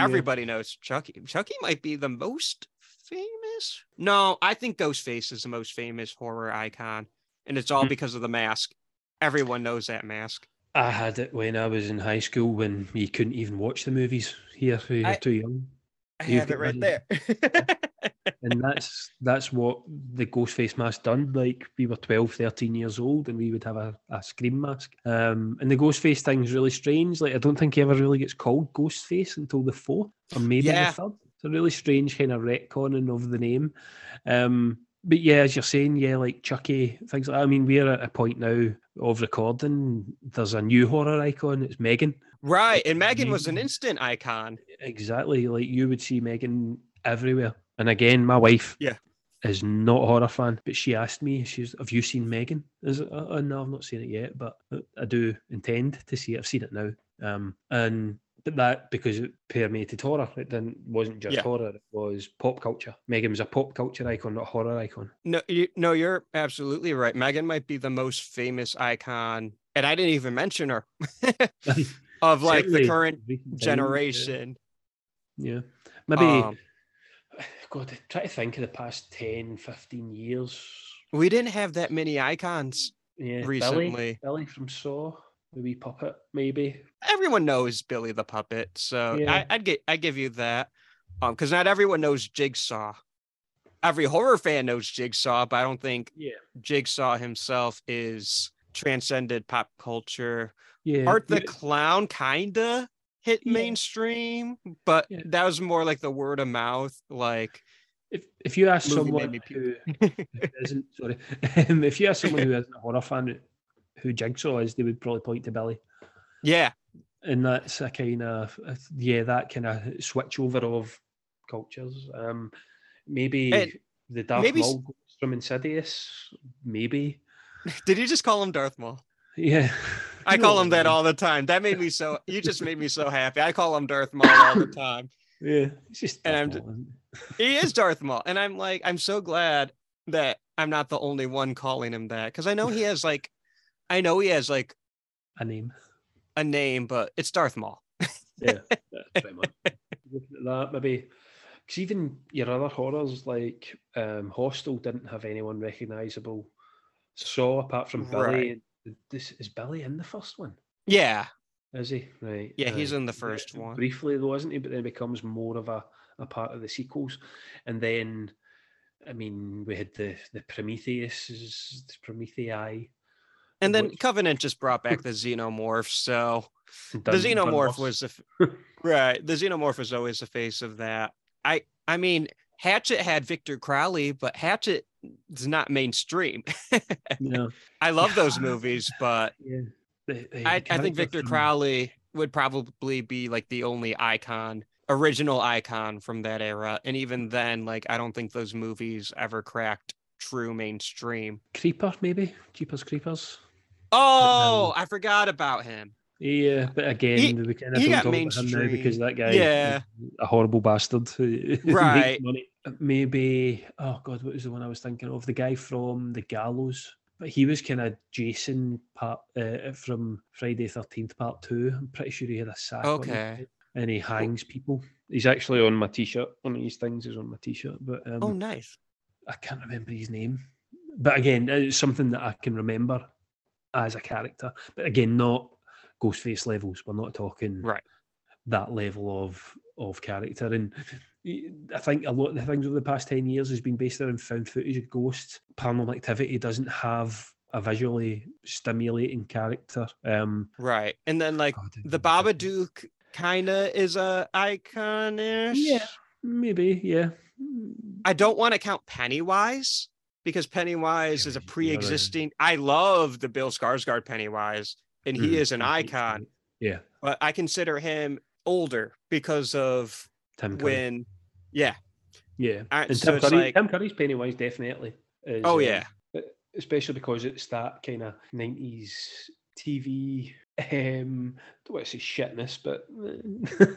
Yeah. Everybody knows Chucky. Chucky might be the most famous. No, I think Ghostface is the most famous horror icon, and it's all Hmm. because of the mask. Everyone knows that mask. I had it when I was in high school when you couldn't even watch the movies here. You're I- too young. I You've it right there. and that's that's what the Ghostface mask done. Like we were 12, 13 years old, and we would have a, a scream mask. Um, and the Ghostface thing's really strange. Like I don't think he ever really gets called Ghostface until the fourth, or maybe Yeah. the third. It's a really strange kind of retconning of the name. Um, but yeah, as you're saying, yeah, like Chucky, things like that. I mean, we're at a point now of recording. There's a new horror icon. It's Megan. right, and Megan was an instant icon. Exactly. Like you would see Megan everywhere. And again, my wife Yeah. is not a horror fan, but she asked me, she's have you seen Megan? Is it uh, uh, no, I've not seen it yet, but I do intend to see it. I've seen it now. Um and but that because it permeated horror. It didn't wasn't just Yeah. horror, it was pop culture. Megan was a pop culture icon, not a horror icon. No, you, no, you're absolutely right. Megan might be the most famous icon, and I didn't even mention her of like Certainly the current times, yeah. generation. Yeah. Maybe Um, God, try to think of the past 10, 15 years. we didn't have that many icons. Yeah, recently. Billy, Billy from Saw, the wee puppet, maybe. everyone knows Billy the Puppet, so Yeah. I, I'd get I give you that, um, because not everyone knows Jigsaw. Every horror fan knows Jigsaw, but I don't think Yeah, Jigsaw himself is transcended pop culture. yeah. Art the Clown kinda hit Yeah. mainstream, but Yeah. that was more like the word of mouth. Like, If if you ask someone me who isn't sorry, um, if you ask someone who isn't a horror fan who Jigsaw is, they would probably point to Billy. yeah, And that's a kind of yeah, that kind of switch over of cultures. Um, maybe And the Darth maybe Maul from Insidious. Maybe. did you just call him Darth Maul? Yeah. I call him that all the time. That made me so. You just made me so happy. I call him Darth Maul all the time. Yeah. It's just And Darth I'm Maul, he is Darth Maul, and I'm like, I'm so glad that I'm not the only one calling him that because I know he has like, I know he has like A name. a name, but it's Darth Maul. Yeah, yeah, pretty much. Looking at that, maybe because even your other horrors like um, Hostel didn't have anyone recognisable. Saw apart from Billy. This is Billy in the first one. Yeah, Is he right? Yeah, he's uh, in the first one. briefly though, isn't he? But then becomes more of a, a part of the sequels, and then, I mean, we had the the Prometheus, the Promethei. and then Which- Covenant just brought back the xenomorph, so the xenomorph was the right. The xenomorph was always the face of that. I I mean, Hatchet had Victor Crowley, but Hatchet is not mainstream. yeah, I love those movies, but yeah. The- the I, I think Victor Crowley would probably be like the only icon, original icon from that era. And even then, like I don't think those movies ever cracked true mainstream. Creeper, maybe Jeepers Creepers. Oh, um, I forgot about him. Yeah, but again, He- we kind of don't talk about him now because that guy, Yeah. is a horrible bastard Right. Maybe, oh god, what was the one I was thinking of? The guy from The Gallows, but he was kind of Jason part uh, from Friday Thirteenth Part Two. I'm pretty sure he had a sack. Okay. and he hangs people. He's actually on my t-shirt. One of these things is on my t-shirt, but um, Oh, nice. I can't remember his name. But again, it's something that I can remember as a character. But again, not Ghostface levels. We're not talking Right. that level of of character. And I think a lot of the things over the past ten years has been based around found footage of ghosts. Paranormal Activity doesn't have a visually stimulating character. Um, Right. And then like God, the Babadook kind of is a iconish. Yeah. maybe, yeah. I don't want to count Pennywise because Pennywise is a pre-existing. I love the Bill Skarsgård Pennywise, and he Mm, is an icon. Yeah, But I consider him older because of Tim Curry. when, yeah, Yeah, Uh, and so Tim, Curry, like- Tim Curry's Pennywise definitely. Is, Oh, um, yeah. but especially because it's that kind of nineties TV. Um, don't want to say shitness, but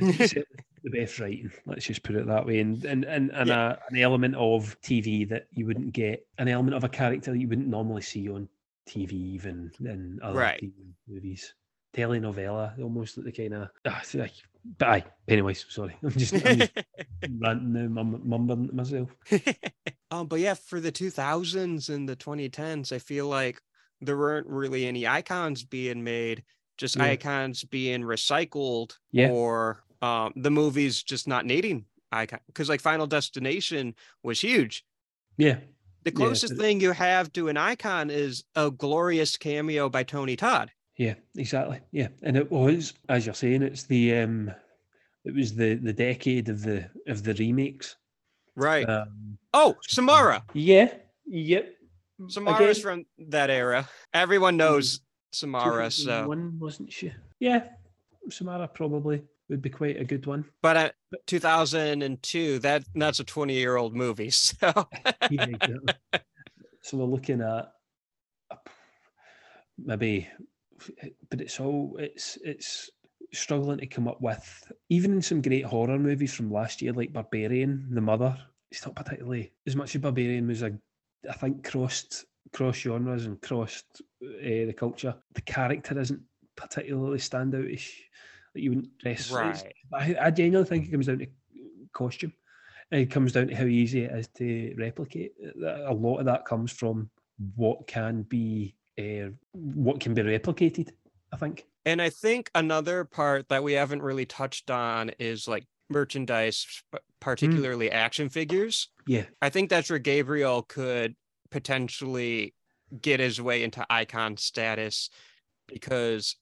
the best writing. Let's just put it that way, and and and, and a, an element of TV that you wouldn't get, an element of a character that you wouldn't normally see on TV, even in other Right. TV movies. Telenovela, almost like the kind of. like, but aye, Pennywise. Sorry, I'm just, I'm just ranting now, mumbling to myself. um, but yeah, for the 2000s and the 2010s, I feel like there weren't really any icons being made, just Yeah. icons being recycled Yeah. or um, the movies just not needing icon. Because like Final Destination was huge. Yeah, The Yeah, closest it- thing you have to an icon is a glorious cameo by Tony Todd. Yeah, exactly. Yeah, and it was, as you're saying, it's the um, it was the the decade of the of the remakes. Right. Um, oh, Samara. yeah, yep. Samara's Again, from that era. Everyone knows Samara, so one wasn't she? Yeah, Samara probably would be quite a good one. but uh, 2002, that that's a 20 year old movie. So Yeah, exactly. so we're looking at maybe, but it's all it's it's struggling to come up with even in some great horror movies from last year like Barbarian, The Mother. It's not particularly as much as Barbarian was a I think crossed cross genres and crossed uh, the culture. The character isn't particularly standoutish. Like you wouldn't dress. right. I, I genuinely think it comes down to costume. It comes down to how easy it is to replicate. A lot of that comes from what can be uh, what can be replicated. I think. And I think another part that we haven't really touched on is like merchandise, p- particularly action figures. Yeah, I think that's where Gabriel could potentially get his way into icon status because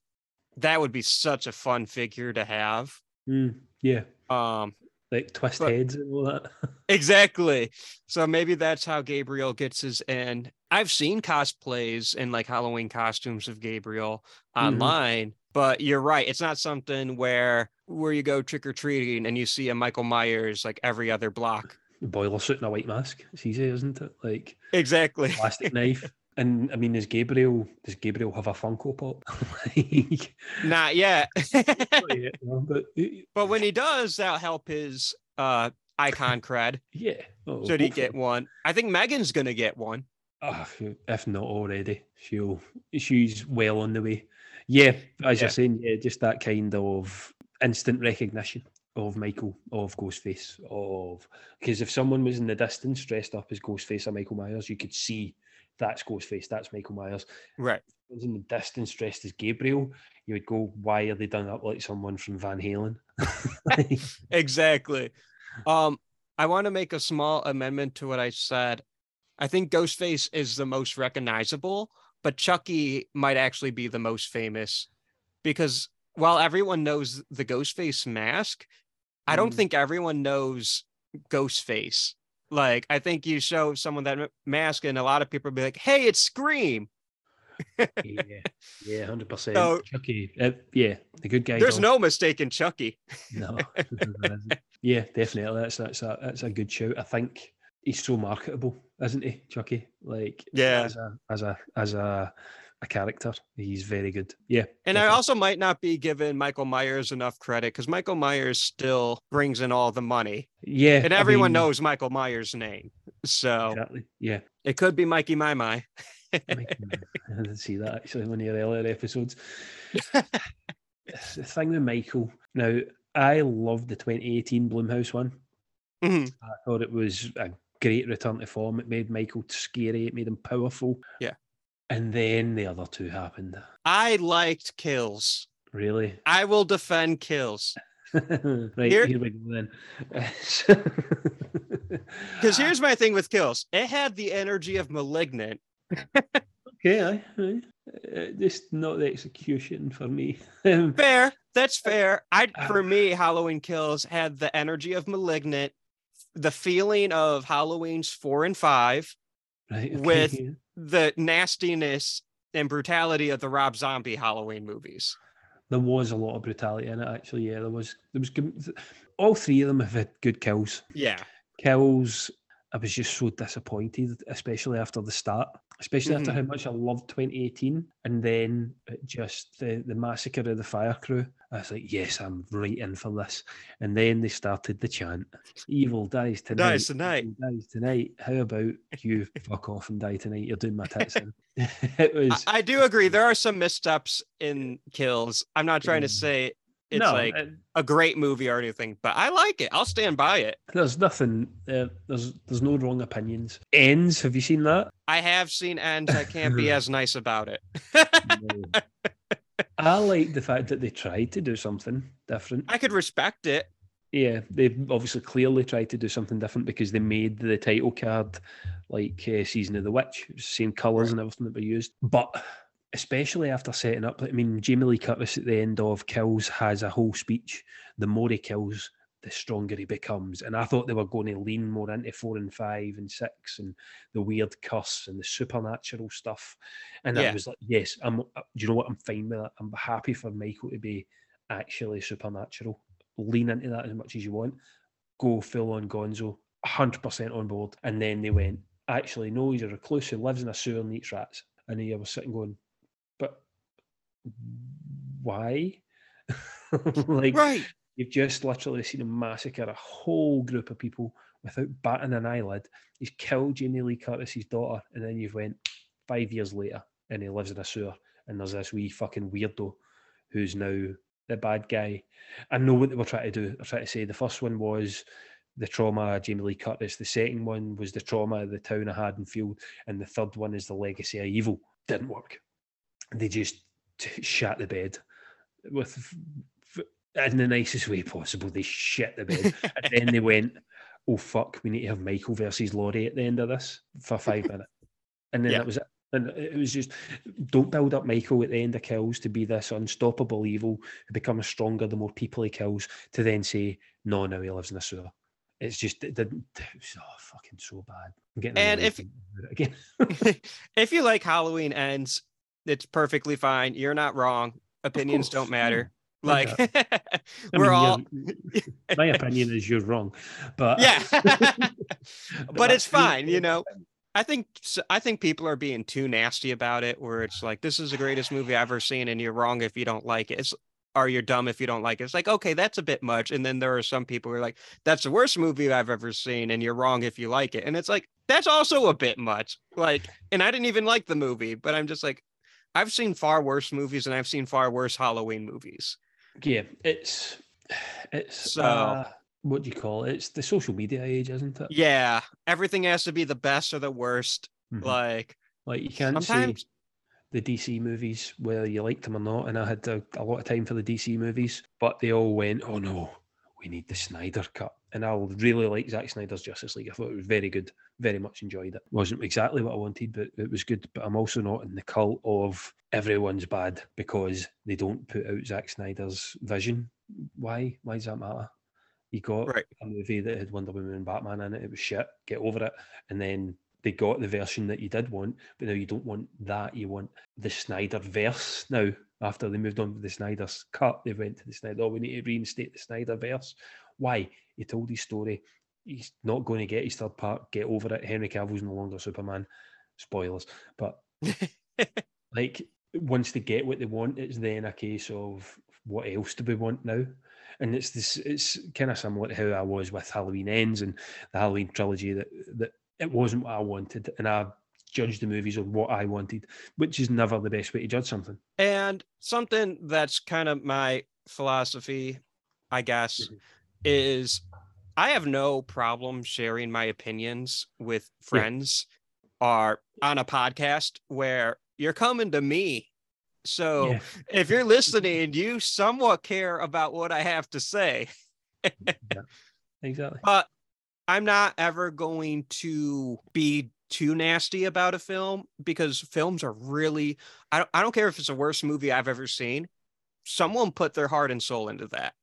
that would be such a fun figure to have. Mm, yeah, Um, like twist But- heads and all that. exactly. So maybe that's how Gabriel gets his in. I've seen cosplays and like Halloween costumes of Gabriel Mhm. online, but you're right. It's not something where where you go trick or treating and you see a Michael Myers like every other block. Boiler suit and a white mask. It's easy, isn't it? Like Exactly. plastic knife. And I mean, does Gabriel does Gabriel have a Funko Pop? like, Not yet. not yet, no, but but when he does, that'll help his uh icon cred. Yeah. Oh, Should he hopefully. get one? I think Megan's gonna get one. Ah, if not already, she'll she's well on the way. Yeah, as Yeah. you're saying, yeah, just that kind of instant recognition of Michael, of Ghostface, of because if someone was in the distance dressed up as Ghostface or Michael Myers, you could see that's Ghostface, that's Michael Myers. Right. If was in the distance dressed as Gabriel, you would go, why are they done up like someone from Van Halen? Exactly. Um, I want to make a small amendment to what I said. I think Ghostface is the most recognizable, but Chucky might actually be the most famous because while everyone knows the Ghostface mask, I don't Mm. think everyone knows Ghostface. Like, I think you show someone that mask, and a lot of people be like, "Hey, it's Scream." yeah, yeah, hundred percent. So- Chucky, uh, yeah, the good guy. There's no mistaking Chucky. No. yeah, definitely. That's that's a that's a good shout. I think he's so marketable, isn't he, Chucky? Like Yeah. as a as a as a a character, he's very good. Yeah. And I also might not be giving Michael Myers enough credit because Michael Myers still brings in all the money, yeah, and I everyone mean, knows Michael Myers' name. So exactly. Yeah. it could be Mikey My My. I didn't see that actually in one of your earlier episodes. the thing with Michael, now I loved the 2018 Blumhouse one. Mhm. I thought it was a great return to form. It made Michael scary. It made him powerful. Yeah. And then the other two happened. I liked Kills. Really? I will defend Kills right, Here- here, we go then. because here's my thing with Kills. It had the energy of Malignant. okay, aye, aye. Uh, just not the execution for me. Fair, that's fair. I for me, Halloween Kills had the energy of Malignant, the feeling of Halloween's four and five, right, okay, with- yeah. The nastiness and brutality of the Rob Zombie Halloween movies. there was a lot of brutality in it. Actually, yeah, there was. There was. good- All three of them have had good kills. Yeah. kills I was just so disappointed, especially after the start, especially after Mhm. how much I loved 2018. And then just the, the massacre of the fire crew. I was like, yes, I'm right in for this. And then they started the chant Evil dies tonight. Dies tonight." Dies tonight. How about you fuck off and die tonight? You're doing my tits in. it I, was I do agree. There are some missteps in kills. I'm not trying to say it's no, like it- a great movie or anything, but I like it. I'll stand by it. there's nothing uh, there's there's no wrong opinions. Ends, have you seen that? I have seen ends. I can't be as nice about it. No. I like the fact that they tried to do something different. I could respect it. Yeah, they obviously clearly tried to do something different because they made the title card like uh, Season of the Witch, it the same colours and everything that were used. But especially after setting up, I mean, Jamie Lee Curtis at the end of Kills has a whole speech. The more he kills, the stronger he becomes. And I thought they were going to lean more into four and five and six and the weird curse and the supernatural stuff. And Yeah. I was like, yes, I'm. uh, Do you know what? I'm fine with that. I'm happy for Michael to be actually supernatural. Lean into that as much as you want. Go full on Gonzo, 100% on board. And then they went, actually, no, he's a recluse who lives in a sewer and eats rats. And I was sitting going, but why? like, Right. You've just literally seen him massacre a whole group of people without batting an eyelid. He's killed Jamie Lee Curtis's daughter, and then you've went five years later, and he lives in a sewer, and there's this wee fucking weirdo who's now the bad guy. I know what they were trying to do. They're trying to say the first one was the trauma of Jamie Lee Curtis, the second one was the trauma of the town of Haddonfield, and the third one is the legacy of evil. Didn't work. They just shat the bed with in the nicest way possible. They shit the bed, and then they went, "Oh fuck, we need to have Michael versus Laurie at the end of this for five minutes," and then Yeah. that was it. And it was just don't build up Michael at the end of kills to be this unstoppable evil who becomes stronger the more people he kills. To then say, "No, now he lives in a sewer." It's just it didn't. It was, oh, fucking so bad. I'm getting And if- thinking about it again. if you like Halloween ends, it's perfectly fine. You're not wrong. Opinions don't matter. Yeah. Like I we're mean, all my opinion is you're wrong, but yeah. but it's fine, you know. I think I think people are being too nasty about it. Where it's like this is the greatest movie I've ever seen, and you're wrong if you don't like it. It's "Are you dumb if you don't like it?" It's like, okay, that's a bit much. And then there are some people who are like, "That's the worst movie I've ever seen," and you're wrong if you like it. And it's like that's also a bit much. Like, and I didn't even like the movie, but I'm just like, I've seen far worse movies, and I've seen far worse Halloween movies. Yeah, it's it's So- uh, what do you call it? It's the social media age, isn't it? Yeah, everything has to be the best or the worst. Mhm. Like Like you can't sometimes, say the DC movies whether you liked them or not, and I had a, a lot of time for the DC movies, but they all went, "Oh no, we need the Snyder cut." And I'll really like Zack Snyder's Justice League. I thought it was very good, very much enjoyed it. wasn't exactly what I wanted, but it was good. But I'm also not in the cult of everyone's bad because they don't put out Zack Snyder's vision. Why? Why does that matter? You got Right. a movie that had Wonder Woman and Batman in it. It was shit. Get over it. And then they got the version that you did want, but now you don't want that. You want the Snyder verse now. After they moved on to the Snyder's cut, they went to the Snyder. Oh, we need to reinstate the Snyder verse. Why? He told his story. He's not going to get his third part. Get over it. Henry Cavill's no longer Superman. Spoilers. But like once they get what they want, it's then a case of what else do we want now? And it's this it's kind of similar to how I was with Halloween Ends and the Halloween trilogy that that it wasn't what I wanted. And I judged the movies on what I wanted, which is never the best way to judge something. and something that's kind of my philosophy, I guess, Mhm. is I have no problem sharing my opinions with friends or on a podcast where you're coming to me. So Yeah. if you're listening, you somewhat care about what I have to say. Exactly. but I'm not ever going to be too nasty about a film because films are really I don't I don't care if it's the worst movie I've ever seen. Someone put their heart and soul into that.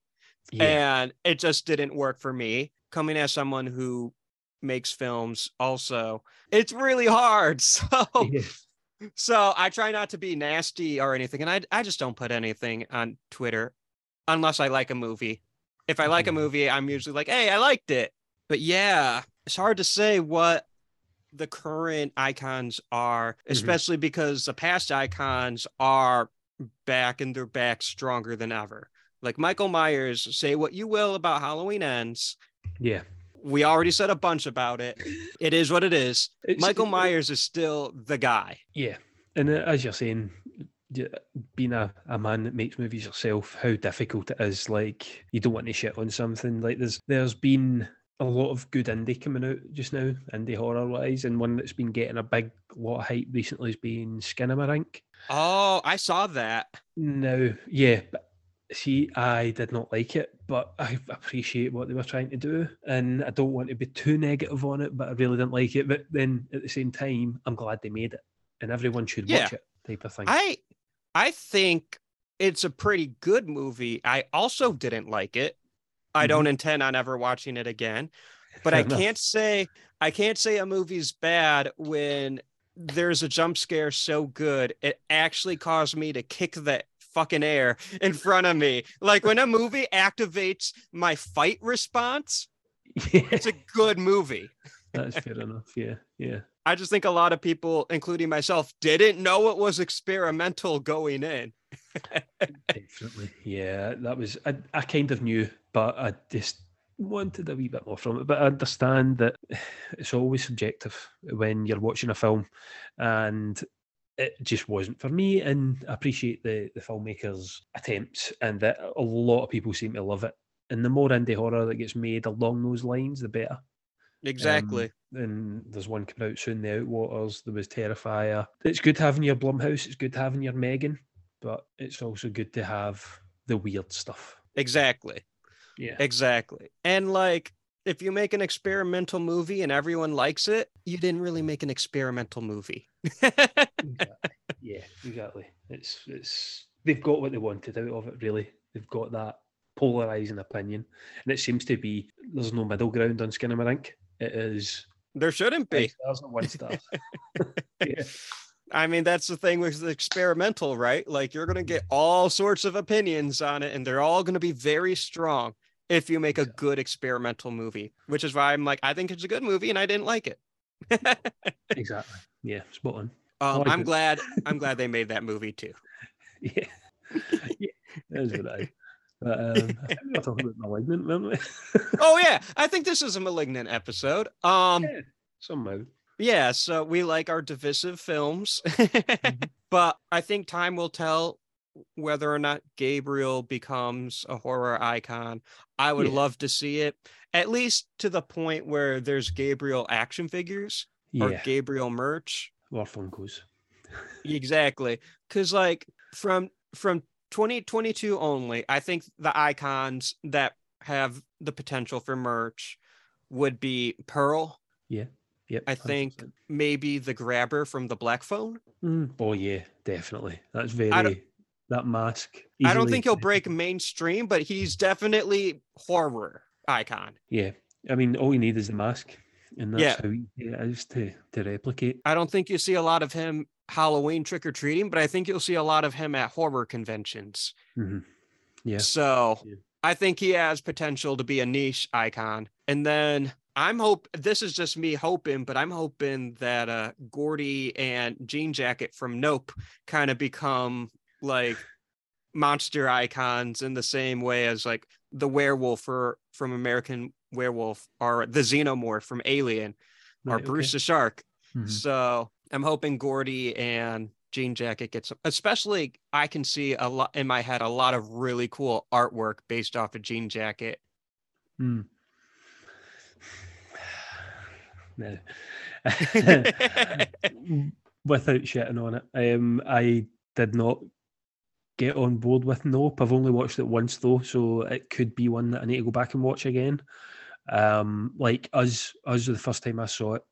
Yeah. And it just didn't work for me. Coming as someone who makes films also, it's really hard. So yeah. so I try not to be nasty or anything. And I I just don't put anything on Twitter unless I like a movie. If I like a Mhm. movie, I'm usually like, hey, I liked it. But yeah, it's hard to say what the current icons are, especially because the past icons are back and they're back stronger than ever. Like Michael Myers, say what you will about Halloween ends. Yeah. We already said a bunch about it. It is what it is. It's- Michael Myers is still the guy. Yeah, and uh, as you're saying, being a, a man that makes movies yourself, how difficult it is. Like you don't want to shit on something. Like there's there's been a lot of good indie coming out just now, indie horror wise, and one that's been getting a big lot of hype recently has been Skinamarink. Oh, I saw that. Now, yeah, but see, I did not like it, but I appreciate what they were trying to do, and I don't want to be too negative on it, but I really didn't like it. But then at the same time, I'm glad they made it, and everyone should Yeah. watch it, type of thing. I I think it's a pretty good movie. I also didn't like it. I don't intend on ever watching it again. But I Mm-hmm. Can't say I can't say a movie's bad when there's a jump scare so good it actually caused me to kick the fucking air in front of me. Like when a movie activates my fight response, Yeah, it's a good movie. that's fair enough. Yeah, yeah, I just think a lot of people, including myself, didn't know it was experimental going in. definitely. Yeah, that was. I, I kind of knew, but I just wanted a wee bit more from it. But I understand that it's always subjective when you're watching a film, and it just wasn't for me. And I appreciate the the filmmakers' attempts, and that a lot of people seem to love it. And the more indie horror that gets made along those lines, the better. Exactly. Um, and there's one coming out soon, The Outwaters. There was Terrifier. It's good having your Blumhouse. It's good having your Megan, but it's also good to have the weird stuff. exactly. Yeah, Exactly. And like, if you make an experimental movie and everyone likes it, you didn't really make an experimental movie. exactly. yeah, exactly. It's it's they've got what they wanted out of it. Really, they've got that polarizing opinion, and it seems to be there's no middle ground on Skinamarink. It is there shouldn't be. stars and one star. yeah. I mean, that's the thing with the experimental, right? Like, you're going to get all sorts of opinions on it, and they're all going to be very strong if you make a good experimental movie, which is why I'm like, I think it's a good movie and I didn't like it. Exactly. Yeah, spot on. Um, like I'm it. glad. I'm glad they made that movie too. Yeah. yeah. That what I. But, um, I think we were talking about malignant, weren't we? oh yeah, I think this is a malignant episode. Um, Yeah. Somehow. Yeah, so we like our divisive films, mm-hmm. but I think time will tell whether or not Gabriel becomes a horror icon. I would Yeah. love to see it, at least to the point where there's Gabriel action figures or Gabriel merch. Or Funkos. Exactly. Cause like from from 2022 only, I think the icons that have the potential for merch would be Pearl, Yep. I think 100%. maybe the grabber from the black phone. Mm, oh yeah, definitely. That's very that mask. I don't think he'll break mainstream, but he's definitely horror icon. Yeah, I mean, all you need is the mask, and that's Yeah. how easy it is to to replicate. I don't think you see a lot of him Halloween trick or treating, but I think you'll see a lot of him at horror conventions. hmm Yeah, So Yeah. I think he has potential to be a niche icon. And then I'm hope this is just me hoping, but I'm hoping that uh Gordy and Jean Jacket from Nope kind of become like monster icons in the same way as like the werewolf or from American Werewolf or the xenomorph from Alien or Right, okay. Bruce the Shark. Mhm. So I'm hoping Gordy and Jean Jacket gets especially I can see a lot in my head, a lot of really cool artwork based off of Jean Jacket. Mm. No. Without shitting on it, um, I did not get on board with Nope. I've only watched it once though, so it could be one that I need to go back and watch again. Um, like us, us the first time I saw it,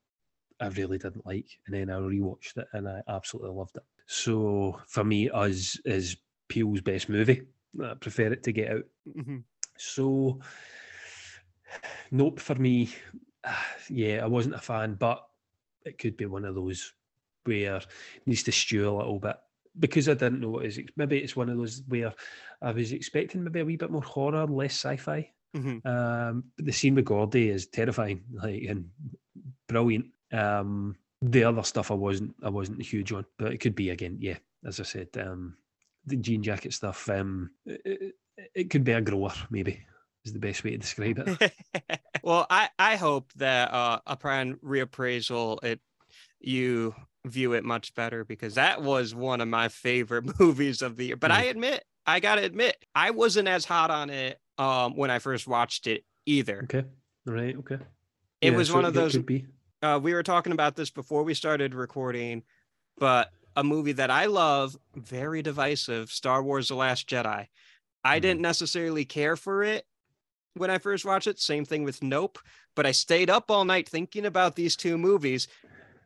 I really didn't like, and then I rewatched it and I absolutely loved it. So for me, us is Peele's best movie. I prefer it to Get Out. Mhm. So, nope for me. Yeah, I wasn't a fan, but it could be one of those where it needs to stew a little bit because I didn't know what is. Maybe it's one of those where I was expecting maybe a wee bit more horror, less sci-fi. Mhm. Um, but the scene with Gordy is terrifying, like and brilliant. Um, the other stuff I wasn't, I wasn't huge on, but it could be again. Yeah, as I said, um, the jean jacket stuff. Um, it, it- it could be a grower, maybe is the best way to describe it. well, I I hope that uh upon reappraisal, it you view it much better because that was one of my favorite movies of the year. But I admit, I gotta admit, I wasn't as hot on it um when I first watched it either. Okay, right, okay. It Yeah, was so one of those uh, we were talking about this before we started recording, but a movie that I love, very divisive, Star Wars: The Last Jedi. I Mhm. didn't necessarily care for it when I first watched it. Same thing with Nope, but I stayed up all night thinking about these two movies,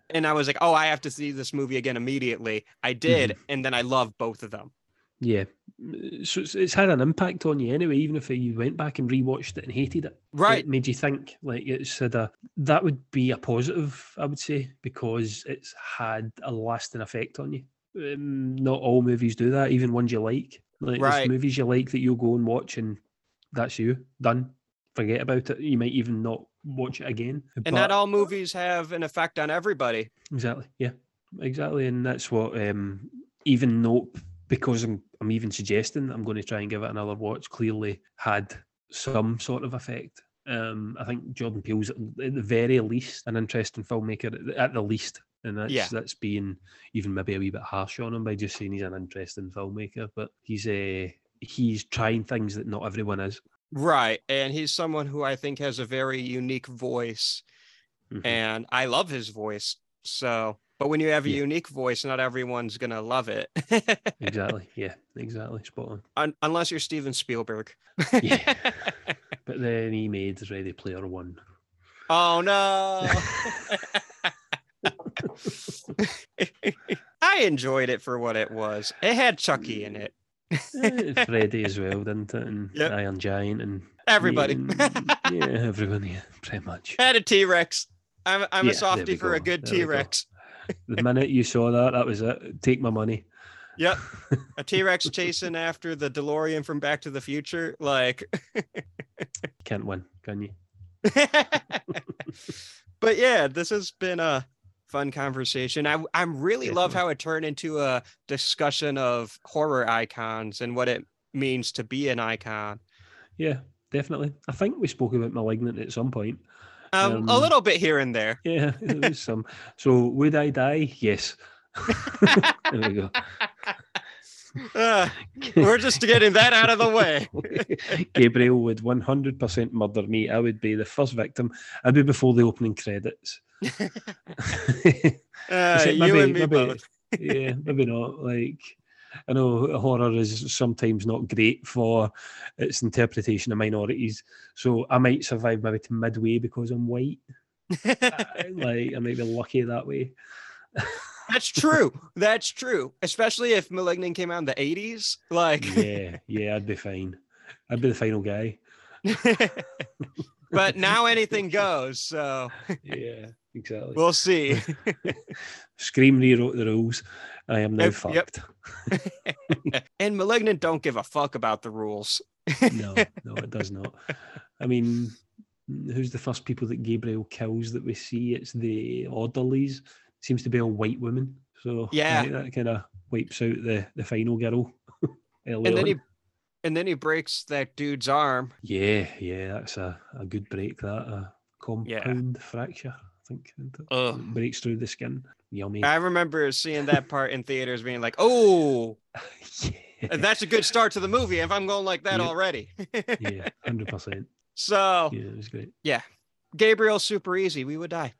and I was like, "Oh, I have to see this movie again immediately." I did, and then I love both of them. Yeah, so it's, it's had an impact on you anyway. Even if you went back and rewatched it and hated it, Right? it made you think. Like it's had a that would be a positive, I would say, because it's had a lasting effect on you. Um, not all movies do that, even ones you like. Like Right. there's movies you like that you'll go and watch, and that's you done. Forget about it. You might even not watch it again. And not all movies have an effect on everybody. Exactly. Yeah. Exactly. And that's what um even Nope, because I'm I'm even suggesting that I'm going to try and give it another watch, clearly had some sort of effect. Um I think Jordan Peele's at at the very least an interesting filmmaker at the- least. And that's Yeah. that's being even maybe a wee bit harsh on him by just saying he's an interesting filmmaker. But he's uh he's trying things that not everyone is. Right. And he's someone who I think has a very unique voice. Mhm. and I love his voice. So, but when you have a Yeah. unique voice, not everyone's gonna love it, exactly. Yeah, exactly. Spot on. Un- unless you're Steven Spielberg. Yeah. But then he made Ready Player One. oh no! I enjoyed it for what it was. It had Chucky in it. Eh, Freddy as well, didn't it? And Yep. Iron Giant and Everybody and- yeah, everyone, yeah, pretty much. had a T Rex. I'm I'm Yeah, a softie for a good T. Rex. The minute you saw that, that was it. Take my money. Yep, a T Rex chasing after the DeLorean from Back to the Future. Like, Can't win, can you? but yeah, this has been a fun conversation. I I'm really love how it turned into a discussion of horror icons and what it means to be an icon. Yeah, definitely. I think we spoke about Malignant at some point. Um, a Um, little bit here and there. Yeah, there was some. So would I die? Yes. there we go. Uh, we're just getting that out of the way. Gabriel would 100% murder me. I would be the first victim. I'd be before the opening credits. Uh, you and me both. yeah, maybe not. Like, I know horror is sometimes not great for its interpretation of minorities. So I might survive maybe to midway because I'm white. like, I might be lucky that way. That's true. That's true. Especially if Malignant came out in the 80s. Like, Yeah, yeah, I'd be fine. I'd be the final guy. but now anything goes. So Yeah, exactly. we'll see. Scream rewrote the rules. I am now Yep, fucked. yep. and Malignant don't give a fuck about the rules. no, no, it does not. I mean, who's the first people that Gabriel kills that we see? It's the orderlies. Seems to be a white woman. So Yeah. that kind of wipes out the the final girl. And then he and then he breaks that dude's arm. yeah, yeah, that's a, a good break. That a compound fracture, I think. it? Ugh. breaks through the skin. Yummy. I remember seeing that part in theaters being like, oh, yeah, that's a good start to the movie if I'm going like that Yep. already. yeah, hundred percent. so Yeah, it was great. Gabriel's super easy. We would die.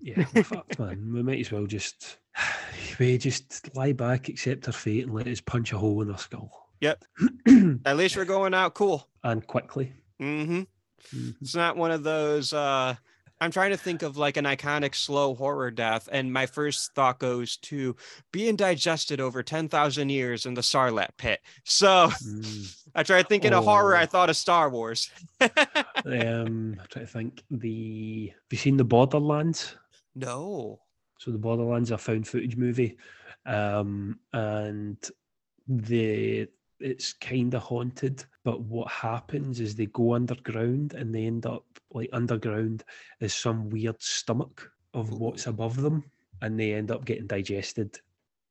Yeah, we're fucked, man. We might as well just we just lie back, accept our fate, and let us punch a hole in our skull. Yep. At least we're going out cool. and quickly. hmm Mhm. It's not one of those. uh I'm trying to think of like an iconic slow horror death, and my first thought goes to being digested over ten thousand years in the Sarlacc pit. So Mm. I tried thinking of horror. I Oh. thought of Star Wars. um, I'm trying to think. The have you seen the Borderlands? no. So the Borderlands are a found footage movie, um, and the it's kind of haunted. But what happens is they go underground and they end up like underground is some weird stomach of what's above them, and they end up getting digested.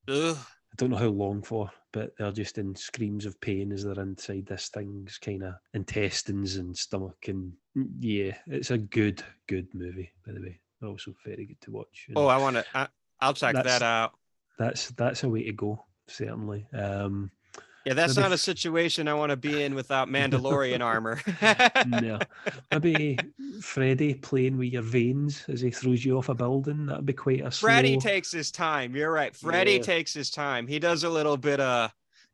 Ugh. I don't know how long for, but they're just in screams of pain as they're inside this thing's kind of intestines and stomach. And yeah, it's a good, good movie, by the way. Also very good to watch. and Oh, I want to. I'll check that out. that's that's a way to go, certainly. Um, Yeah, that's maybe not a situation I want to be in without Mandalorian armor. no, maybe Freddy playing with your veins as he throws you off a building. That'd be quite a Freddy slow- takes his time. You're right. Freddy Yeah. takes his time. He does a little bit of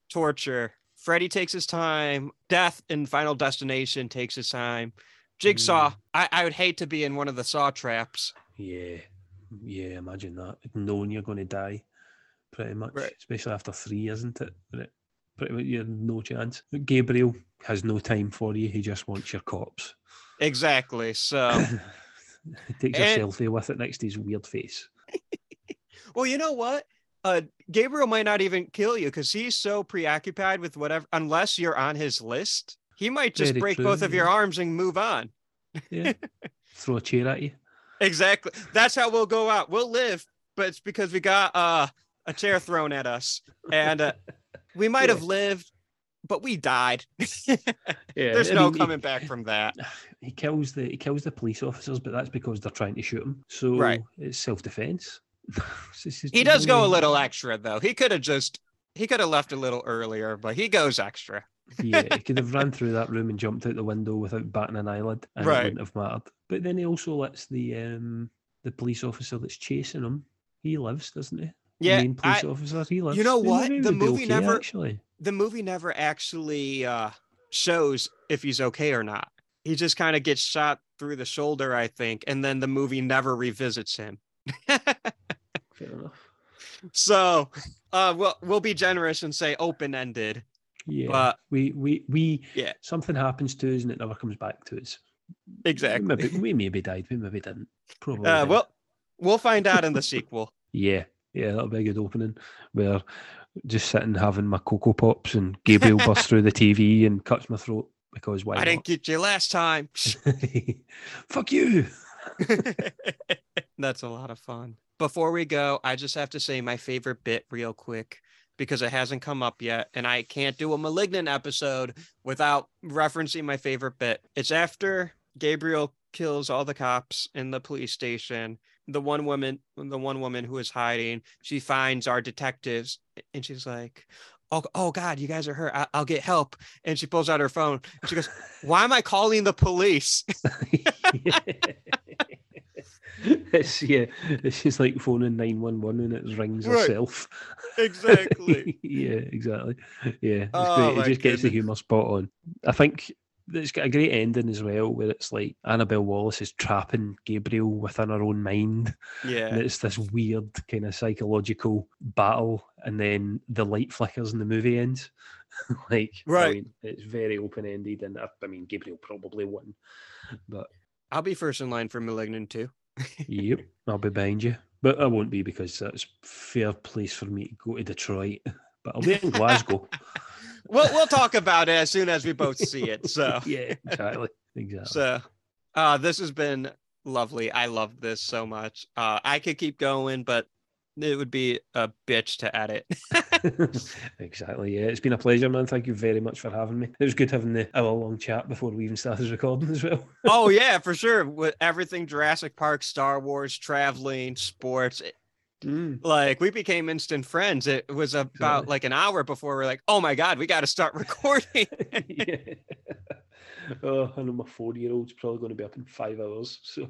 torture. Freddy takes his time. Death in Final Destination takes his time. Jigsaw. Mm. I, I would hate to be in one of the saw traps. Yeah, yeah. Imagine that knowing you're going to die, pretty much. Right. Especially after three, isn't it? Pretty much, you have no chance. Gabriel has no time for you. He just wants your corpse. Exactly. So, he takes And- a selfie with it next to his weird face. well, you know what? Uh, Gabriel might not even kill you because he's so preoccupied with whatever. Unless you're on his list, he might just Very break true, both of your arms and move on. Yeah. Throw a chair at you. Exactly. That's how we'll go out. We'll live, but it's because we got uh, a chair thrown at us, and uh, we might have lived, but we died. Yeah, There's I no mean, he- coming back from that. He kills the he kills the police officers, but that's because they're trying to shoot him. So Right. it's self defense. He does go a little extra though. He could have just he could have left a little earlier, but he goes extra. yeah, he could have ran through that room and jumped out the window without batting an eyelid, and Right. it wouldn't have mattered. But then he also lets the um the police officer that's chasing him. He lives, doesn't he? Yeah, main police I- officer. He lives. know what? The movie okay, never- actually. the movie never actually uh shows if he's okay or not. He just kind of gets shot through the shoulder, I think, and then the movie never revisits him. Fair enough. so uh we'll we'll be generous and say open-ended. Yeah, But- we we we Yeah. something happens to us and it never comes back to us. Exactly. Maybe we maybe died. We maybe didn't. Probably. Uh didn't. well we'll find out in the sequel. Yeah, yeah, that'll be a good opening. Where just sitting having my Coco Pops and Gabriel busts through the TV and cuts my throat because why I didn't get you last time. Fuck you. That's a lot of fun. Before we go, I just have to say my favorite bit real quick. because it hasn't come up yet, and I can't do a malignant episode without referencing my favorite bit. It's after Gabriel kills all the cops in the police station. The one woman, the one woman who is hiding, she finds our detectives, and she's like, "Oh, oh God, you guys are hurt. I- I'll get help." And she pulls out her phone. And she goes, "Why am I calling the police?" it's yeah, it's just like phoning nine one one and it rings Right. herself. exactly. yeah, exactly. Yeah, it's Oh, great. It just gets the humour spot on. I think it's got a great ending as well, where it's like Annabelle Wallis is trapping Gabriel within her own mind, Yeah, and it's this weird kind of psychological battle, and then the light flickers and the movie ends. like, Right. I mean, it's very open ended, and I, I mean, Gabriel probably won, but I'll be first in line for Malignant too. yep, I'll be behind you. But I won't be because that's fair place for me to go to Detroit. But I'll be in Glasgow. We'll we'll talk about it as soon as we both see it. So yeah, exactly. Exactly. so uh this has been lovely. I love this so much. Uh I could keep going, but it would be a bitch to edit. exactly. Yeah, it's been a pleasure, man. Thank you very much for having me. It was good having the hour long chat before we even started recording as well. oh yeah, for sure. With everything Jurassic Park, Star Wars, traveling, sports. Mm. like we became instant friends. It was about like an hour before we're like, oh my god, we got to start recording. yeah. Oh, I know my four year old's probably going to be up in five hours. So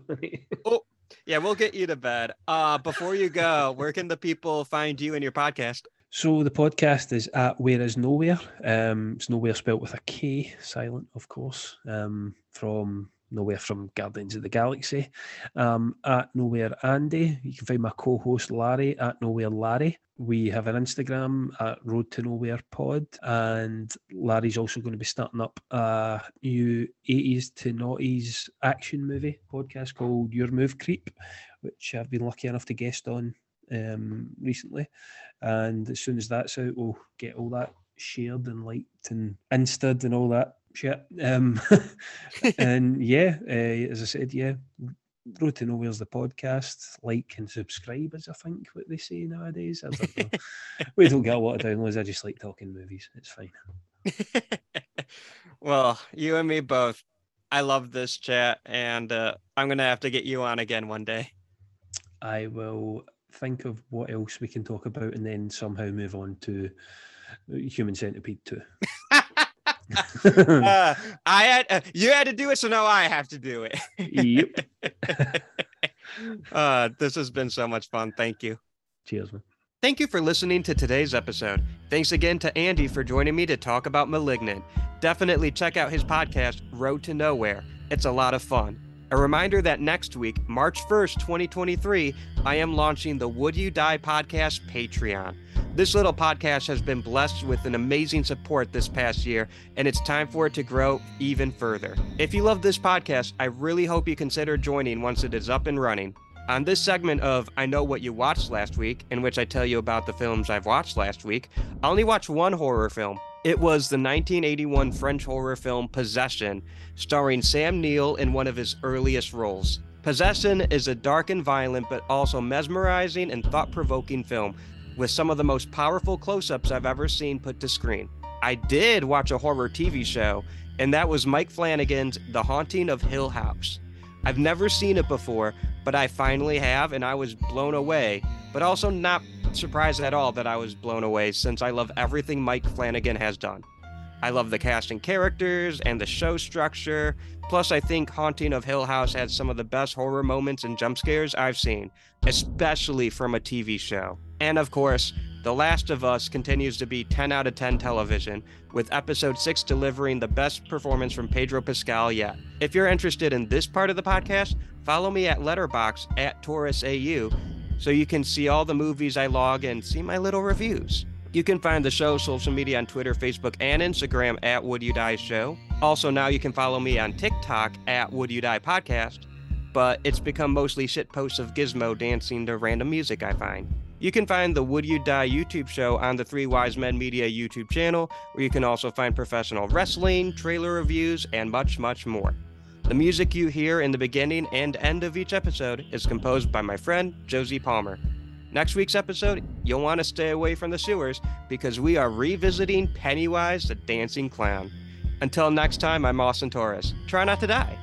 oh, yeah, we'll get you to bed. Uh, before you go, where can the people find you and your podcast? So the podcast is at Where Is Knowhere. Um, it's Knowhere spelt with a K, silent, of course. Um, from Knowhere from Guardians of the Galaxy. Um, at Knowhere Andy. You can find my co-host Larry at Knowhere Larry. We have an Instagram at Road to Knowhere Pod, and Larry's also going to be starting up a new 80s to noughties action movie podcast called Your Move Creep, which I've been lucky enough to guest on um, recently. And as soon as that's out, we'll get all that shared and liked and instad and all that shit. Um, and yeah, uh, as I said, yeah, Road to Knowhere's the podcast. Like and subscribe, is I think what they say nowadays. I don't know. we don't get a lot of downloads. I just like talking movies. It's fine. well, you and me both. I love this chat, and uh, I'm gonna have to get you on again one day. I will think of what else we can talk about and then somehow move on to Human Centipede 2. uh, I had uh, you had to do it, so now I have to do it. yep. uh, this has been so much fun. Thank you. Cheers, man. Thank you for listening to today's episode. Thanks again to Andy for joining me to talk about Malignant. Definitely check out his podcast, Road to Knowhere. It's a lot of fun. A reminder that next week, March 1st, 2023, I am launching the Would You Die podcast Patreon. This little podcast has been blessed with an amazing support this past year, and it's time for it to grow even further. If you love this podcast, I really hope you consider joining once it is up and running. On this segment of I Know What You Watched Last Week, in which I tell you about the films I've watched last week, I only watch one horror film. It was the 1981 French horror film Possession, starring Sam Neill in one of his earliest roles. Possession is a dark and violent, but also mesmerizing and thought provoking film with some of the most powerful close ups I've ever seen put to screen. I did watch a horror TV show, and that was Mike Flanagan's The Haunting of Hill House. I've never seen it before, but I finally have, and I was blown away, but also not surprised at all that I was blown away since I love everything Mike Flanagan has done. I love the cast and characters and the show structure. Plus, I think Haunting of Hill House had some of the best horror moments and jump scares I've seen, especially from a TV show. And of course, The Last of Us continues to be 10 out of 10 television, with episode 6 delivering the best performance from Pedro Pascal yet. If you're interested in this part of the podcast, follow me at Letterboxd at torresau so you can see all the movies I log and see my little reviews. You can find the show's social media on Twitter, Facebook, and Instagram at Would You Die Show. Also, now you can follow me on TikTok at Would You Die Podcast, but it's become mostly shit posts of Gizmo dancing to random music I find. You can find the Would You Die YouTube show on the Three Y's Men Media YouTube channel, where you can also find professional wrestling, trailer reviews, and much, much more. The music you hear in the beginning and end of each episode is composed by my friend Josie Palmer. Next week's episode, you'll want to stay away from the sewers because we are revisiting Pennywise the Dancing Clown. Until next time, I'm Austin Torres. Try not to die.